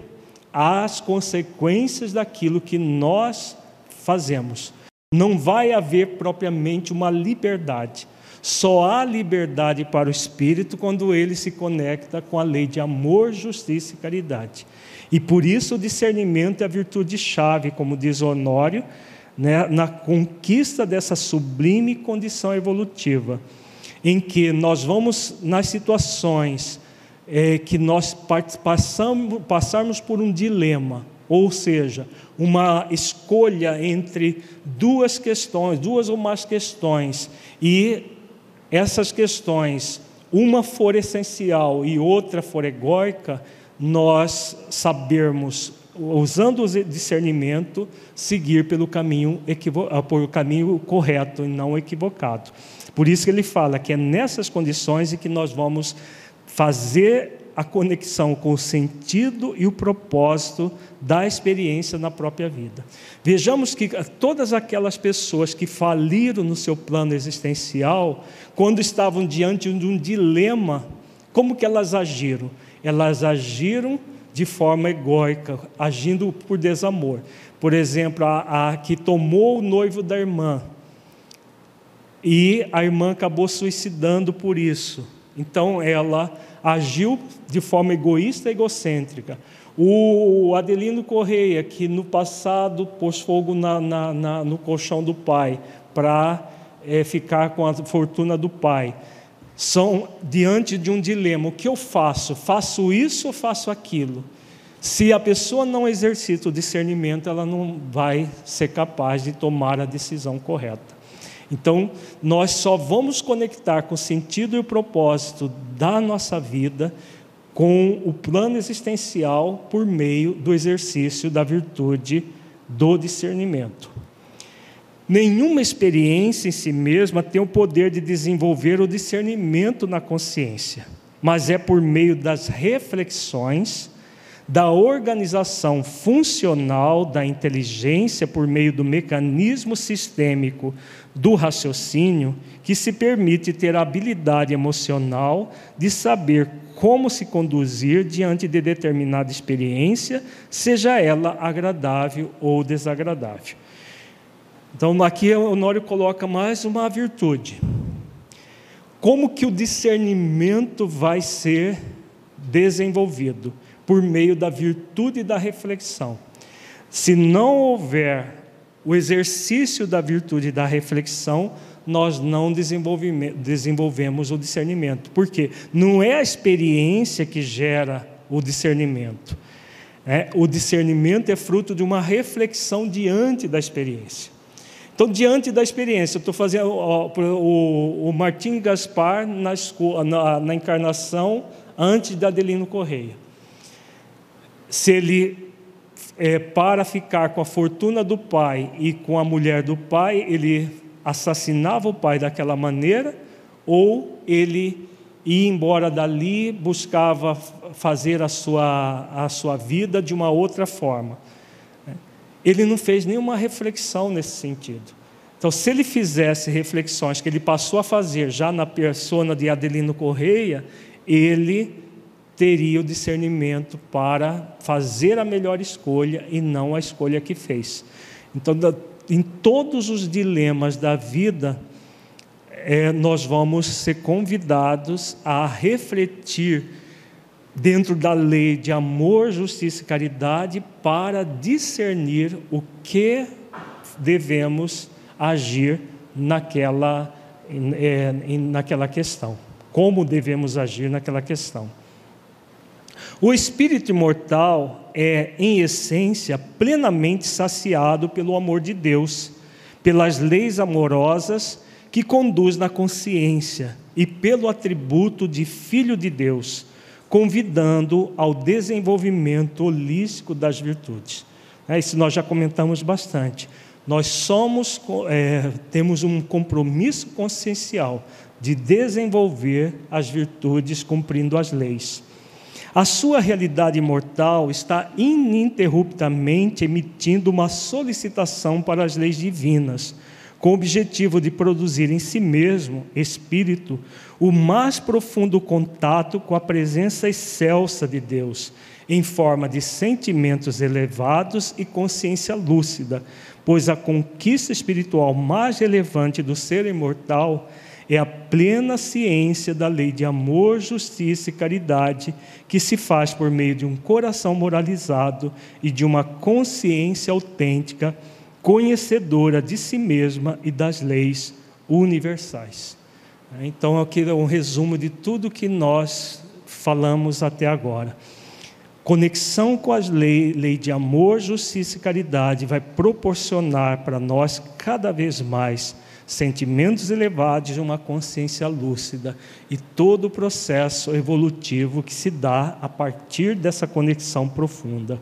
Speaker 1: às consequências daquilo que nós fazemos. Não vai haver propriamente uma liberdade. Só há liberdade para o espírito quando ele se conecta com a lei de amor, justiça e caridade. E por isso o discernimento é a virtude chave, como diz Honório, né, na conquista dessa sublime condição evolutiva, em que nós vamos, nas situações é, que nós passamos, passarmos por um dilema, ou seja, uma escolha entre duas questões, duas ou mais questões, e essas questões, uma for essencial e outra for egóica, nós sabermos usando o discernimento, seguir pelo caminho, ah, por caminho correto e não equivocado. Por isso que ele fala que é nessas condições em que nós vamos fazer a conexão com o sentido e o propósito da experiência na própria vida. Vejamos que todas aquelas pessoas que faliram no seu plano existencial, quando estavam diante de um dilema, como que elas agiram? Elas agiram de forma egóica, agindo por desamor. Por exemplo, a, a, que tomou o noivo da irmã e a irmã acabou suicidando por isso. Então ela agiu de forma egoísta e egocêntrica. O Adelino Correia, que no passado pôs fogo na, na, na, no colchão do pai para é, ficar com a fortuna do pai são diante de um dilema: o que eu faço? Faço isso ou faço aquilo? Se a pessoa não exercita o discernimento, ela não vai ser capaz de tomar a decisão correta. Então, nós só vamos conectar com o sentido e o propósito da nossa vida com o plano existencial por meio do exercício da virtude do discernimento. Nenhuma experiência em si mesma tem o poder de desenvolver o discernimento na consciência, mas é por meio das reflexões, da organização funcional da inteligência por meio do mecanismo sistêmico do raciocínio que se permite ter a habilidade emocional de saber como se conduzir diante de determinada experiência, seja ela agradável ou desagradável. Então, aqui Honório coloca mais uma virtude. Como que o discernimento vai ser desenvolvido? Por meio da virtude da reflexão. Se não houver o exercício da virtude da reflexão, nós não desenvolvemos o discernimento. Por quê? Não é a experiência que gera o discernimento. É, o discernimento é fruto de uma reflexão diante da experiência. Então, diante da experiência, estou fazendo ó, o, o Martim Gaspar na, na, na encarnação antes da Adelino Correia. Se ele é, para ficar com a fortuna do pai e com a mulher do pai, ele assassinava o pai daquela maneira, ou ele ia embora dali, buscava fazer a sua, a sua vida de uma outra forma ele não fez nenhuma reflexão nesse sentido. Então, se ele fizesse reflexões que ele passou a fazer já na persona de Adelino Correia, ele teria o discernimento para fazer a melhor escolha e não a escolha que fez. Então, em todos os dilemas da vida, é, nós vamos ser convidados a refletir dentro da lei de amor, justiça e caridade para discernir o que devemos agir naquela, é, naquela questão, como devemos agir naquela questão. O espírito imortal é, em essência, plenamente saciado pelo amor de Deus, pelas leis amorosas que conduz na consciência e pelo atributo de filho de Deus convidando ao desenvolvimento holístico das virtudes. É, isso nós já comentamos bastante. Nós somos, é, temos um compromisso consciencial de desenvolver as virtudes cumprindo as leis. A sua realidade mortal está ininterruptamente emitindo uma solicitação para as leis divinas, com o objetivo de produzir em si mesmo, espírito, o mais profundo contato com a presença excelsa de Deus, em forma de sentimentos elevados e consciência lúcida, pois a conquista espiritual mais relevante do ser imortal é a plena ciência da lei de amor, justiça e caridade que se faz por meio de um coração moralizado e de uma consciência autêntica, conhecedora de si mesma e das leis universais. Então, aqui é um resumo de tudo que nós falamos até agora. Conexão com as leis lei de amor, justiça e caridade vai proporcionar para nós cada vez mais sentimentos elevados e uma consciência lúcida e todo o processo evolutivo que se dá a partir dessa conexão profunda.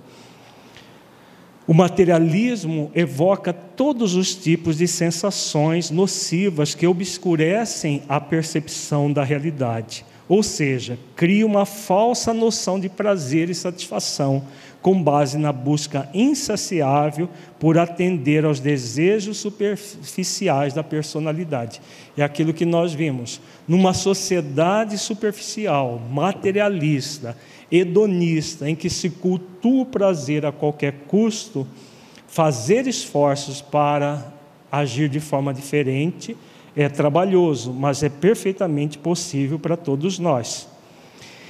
Speaker 1: O materialismo evoca todos os tipos de sensações nocivas que obscurecem a percepção da realidade, ou seja, cria uma falsa noção de prazer e satisfação com base na busca insaciável por atender aos desejos superficiais da personalidade. É aquilo que nós vimos. Numa sociedade superficial, materialista, hedonista, em que se cultua o prazer a qualquer custo, fazer esforços para agir de forma diferente é trabalhoso, mas é perfeitamente possível para todos nós.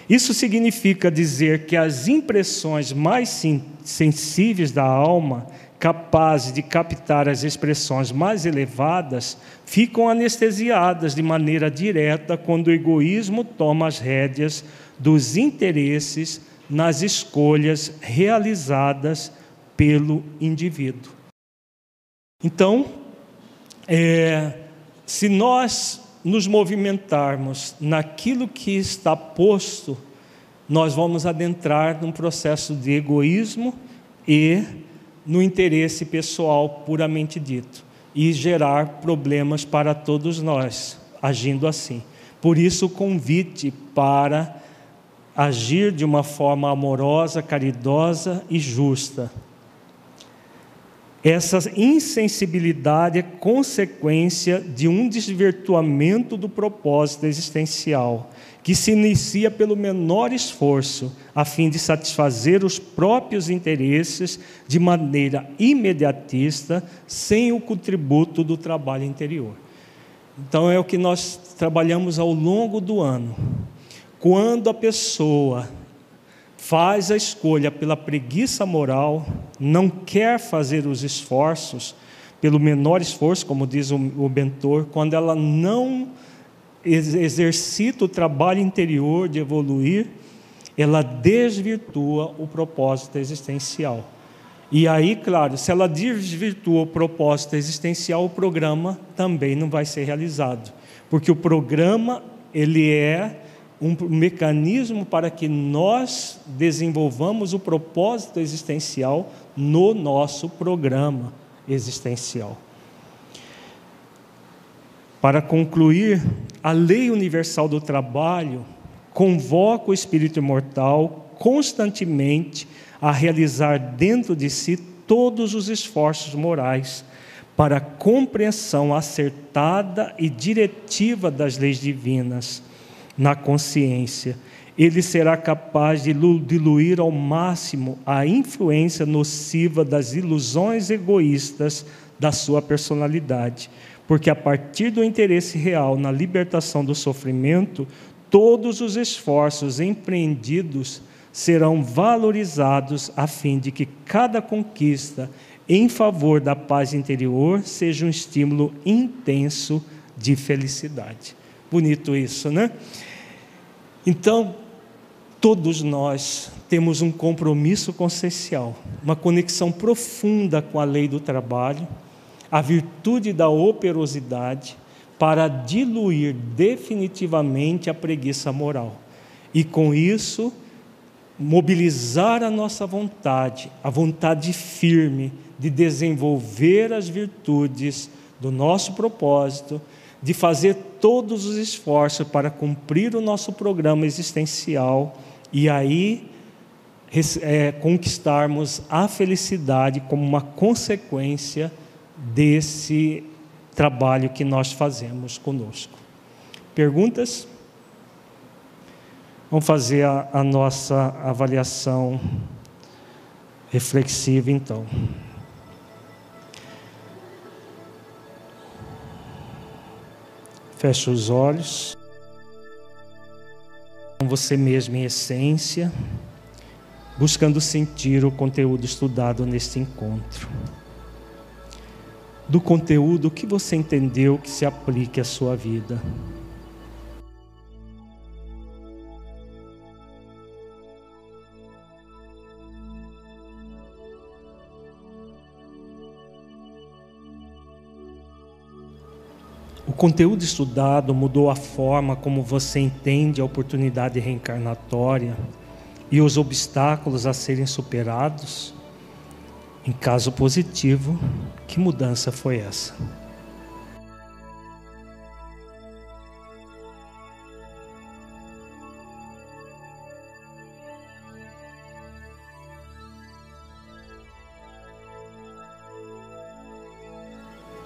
Speaker 1: Isso significa dizer que as impressões mais sensíveis da alma, capazes de captar as expressões mais elevadas, ficam anestesiadas de maneira direta quando o egoísmo toma as rédeas dos interesses nas escolhas realizadas pelo indivíduo. Então, é, se nós nos movimentarmos naquilo que está posto, nós vamos adentrar num processo de egoísmo e no interesse pessoal puramente dito e gerar problemas para todos nós, agindo assim. Por isso, o convite para agir de uma forma amorosa, caridosa e justa. Essa insensibilidade é consequência de um desvirtuamento do propósito existencial, que se inicia pelo menor esforço, a fim de satisfazer os próprios interesses de maneira imediatista, sem o contributo do trabalho interior. Então, é o que nós trabalhamos ao longo do ano. Quando a pessoa faz a escolha pela preguiça moral, não quer fazer os esforços, pelo menor esforço, como diz o, o mentor, quando ela não exercita o trabalho interior de evoluir, ela desvirtua o propósito existencial. E aí, claro, se ela desvirtua o propósito existencial, o programa também não vai ser realizado, porque o programa ele é um mecanismo para que nós desenvolvamos o propósito existencial no nosso programa existencial. Para concluir, a lei universal do trabalho convoca o espírito imortal constantemente a realizar dentro de si todos os esforços morais para a compreensão acertada e diretiva das leis divinas na consciência, ele será capaz de diluir ao máximo a influência nociva das ilusões egoístas da sua personalidade, porque a partir do interesse real na libertação do sofrimento, todos os esforços empreendidos serão valorizados a fim de que cada conquista em favor da paz interior seja um estímulo intenso de felicidade. Bonito isso, né? Então, todos nós temos um compromisso consciencial, uma conexão profunda com a lei do trabalho, a virtude da operosidade, para diluir definitivamente a preguiça moral. e com isso mobilizar a nossa vontade, a vontade firme de desenvolver as virtudes do nosso propósito, de fazer todos os esforços para cumprir o nosso programa existencial e aí é, conquistarmos a felicidade como uma consequência desse trabalho que nós fazemos conosco. Perguntas? Vamos fazer a, a nossa avaliação reflexiva então. Feche os olhos. Com você mesmo em essência, buscando sentir o conteúdo estudado neste encontro. Do conteúdo que você entendeu que se aplique à sua vida. Conteúdo estudado mudou a forma como você entende a oportunidade reencarnatória e os obstáculos a serem superados? Em caso positivo, que mudança foi essa?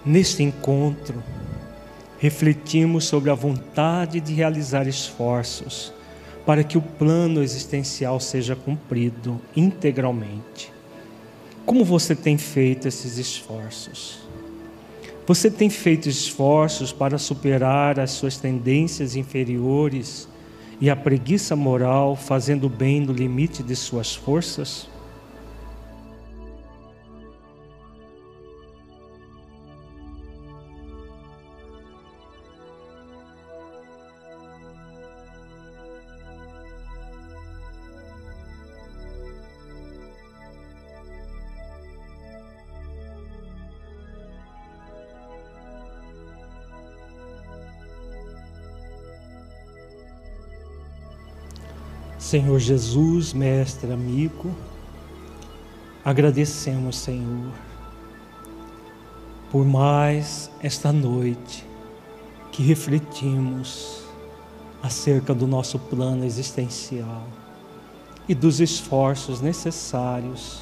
Speaker 1: Neste encontro, refletimos sobre a vontade de realizar esforços para que o plano existencial seja cumprido integralmente. Como você tem feito esses esforços? Você tem feito esforços para superar as suas tendências inferiores e a preguiça moral, fazendo bem no limite de suas forças? Senhor Jesus, mestre, amigo, agradecemos, Senhor, por mais esta noite que refletimos acerca do nosso plano existencial e dos esforços necessários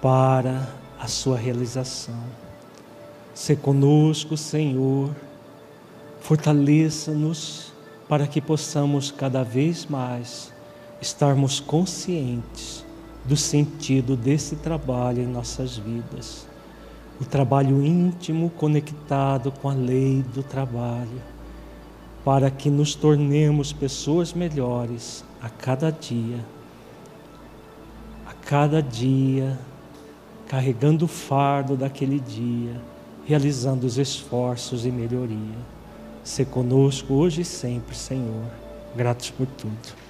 Speaker 1: para a sua realização. Se conosco, Senhor, fortaleça-nos para que possamos cada vez mais estarmos conscientes do sentido desse trabalho em nossas vidas. O trabalho íntimo conectado com a lei do trabalho, para que nos tornemos pessoas melhores a cada dia. A cada dia, carregando o fardo daquele dia, realizando os esforços e melhoria. Se conosco hoje e sempre, Senhor. Gratos por tudo.